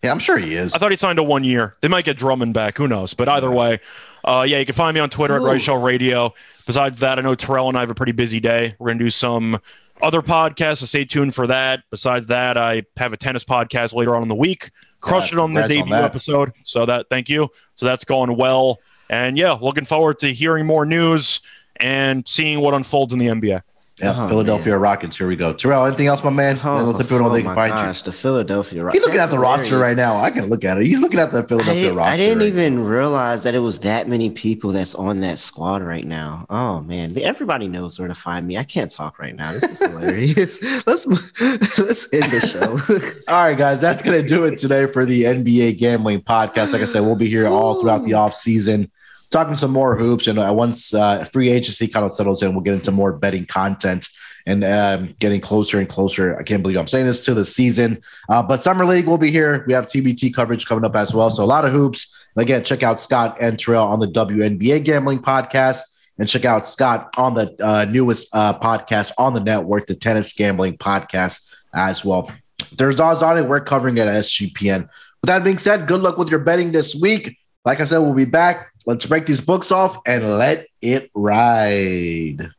yeah, I'm sure he is. I thought he signed a one year. They might get Drummond back. Who knows? But either way, uh, yeah, you can find me on Twitter at Ooh. Right Show Radio. Besides that, I know Terrell and I have a pretty busy day. We're gonna do some other podcasts, so stay tuned for that. Besides that, I have a tennis podcast later on in the week. Crushed Yeah, it on the congrats on debut episode. So that thank you. So that's going well. And yeah, looking forward to hearing more news and seeing what unfolds in the NBA. Yeah, Oh, Philadelphia Rockets. Here we go. Terrell, anything else, my man? Oh, Yeah, let the people know they can find gosh, the Philadelphia. Rockets. He's looking That's at the roster right now. I can look at it. He's looking at the Philadelphia didn't, roster. I didn't right even realize that it was that many people that's on that squad right now. Oh man, everybody knows where to find me. I can't talk right now. This is hilarious. <laughs> <laughs> let's <laughs> let's end the show. All right, guys, that's going to do it today for the NBA Gambling Podcast. Like I said, we'll be here all throughout the off season, talking some more hoops. And uh, once uh, free agency kind of settles in, we'll get into more betting content and um, getting closer and closer. I can't believe I'm saying this to the season, uh, but Summer League will be here. We have TBT coverage coming up as well. So a lot of hoops. Again, check out Scott and Terrell on the WNBA Gambling Podcast. And check out Scott on the uh, newest uh, podcast on the network, the Tennis Gambling Podcast, as well. There's odds on it. We're covering it at SGPN. With that being said, good luck with your betting this week. Like I said, we'll be back. Let's break these books off and let it ride.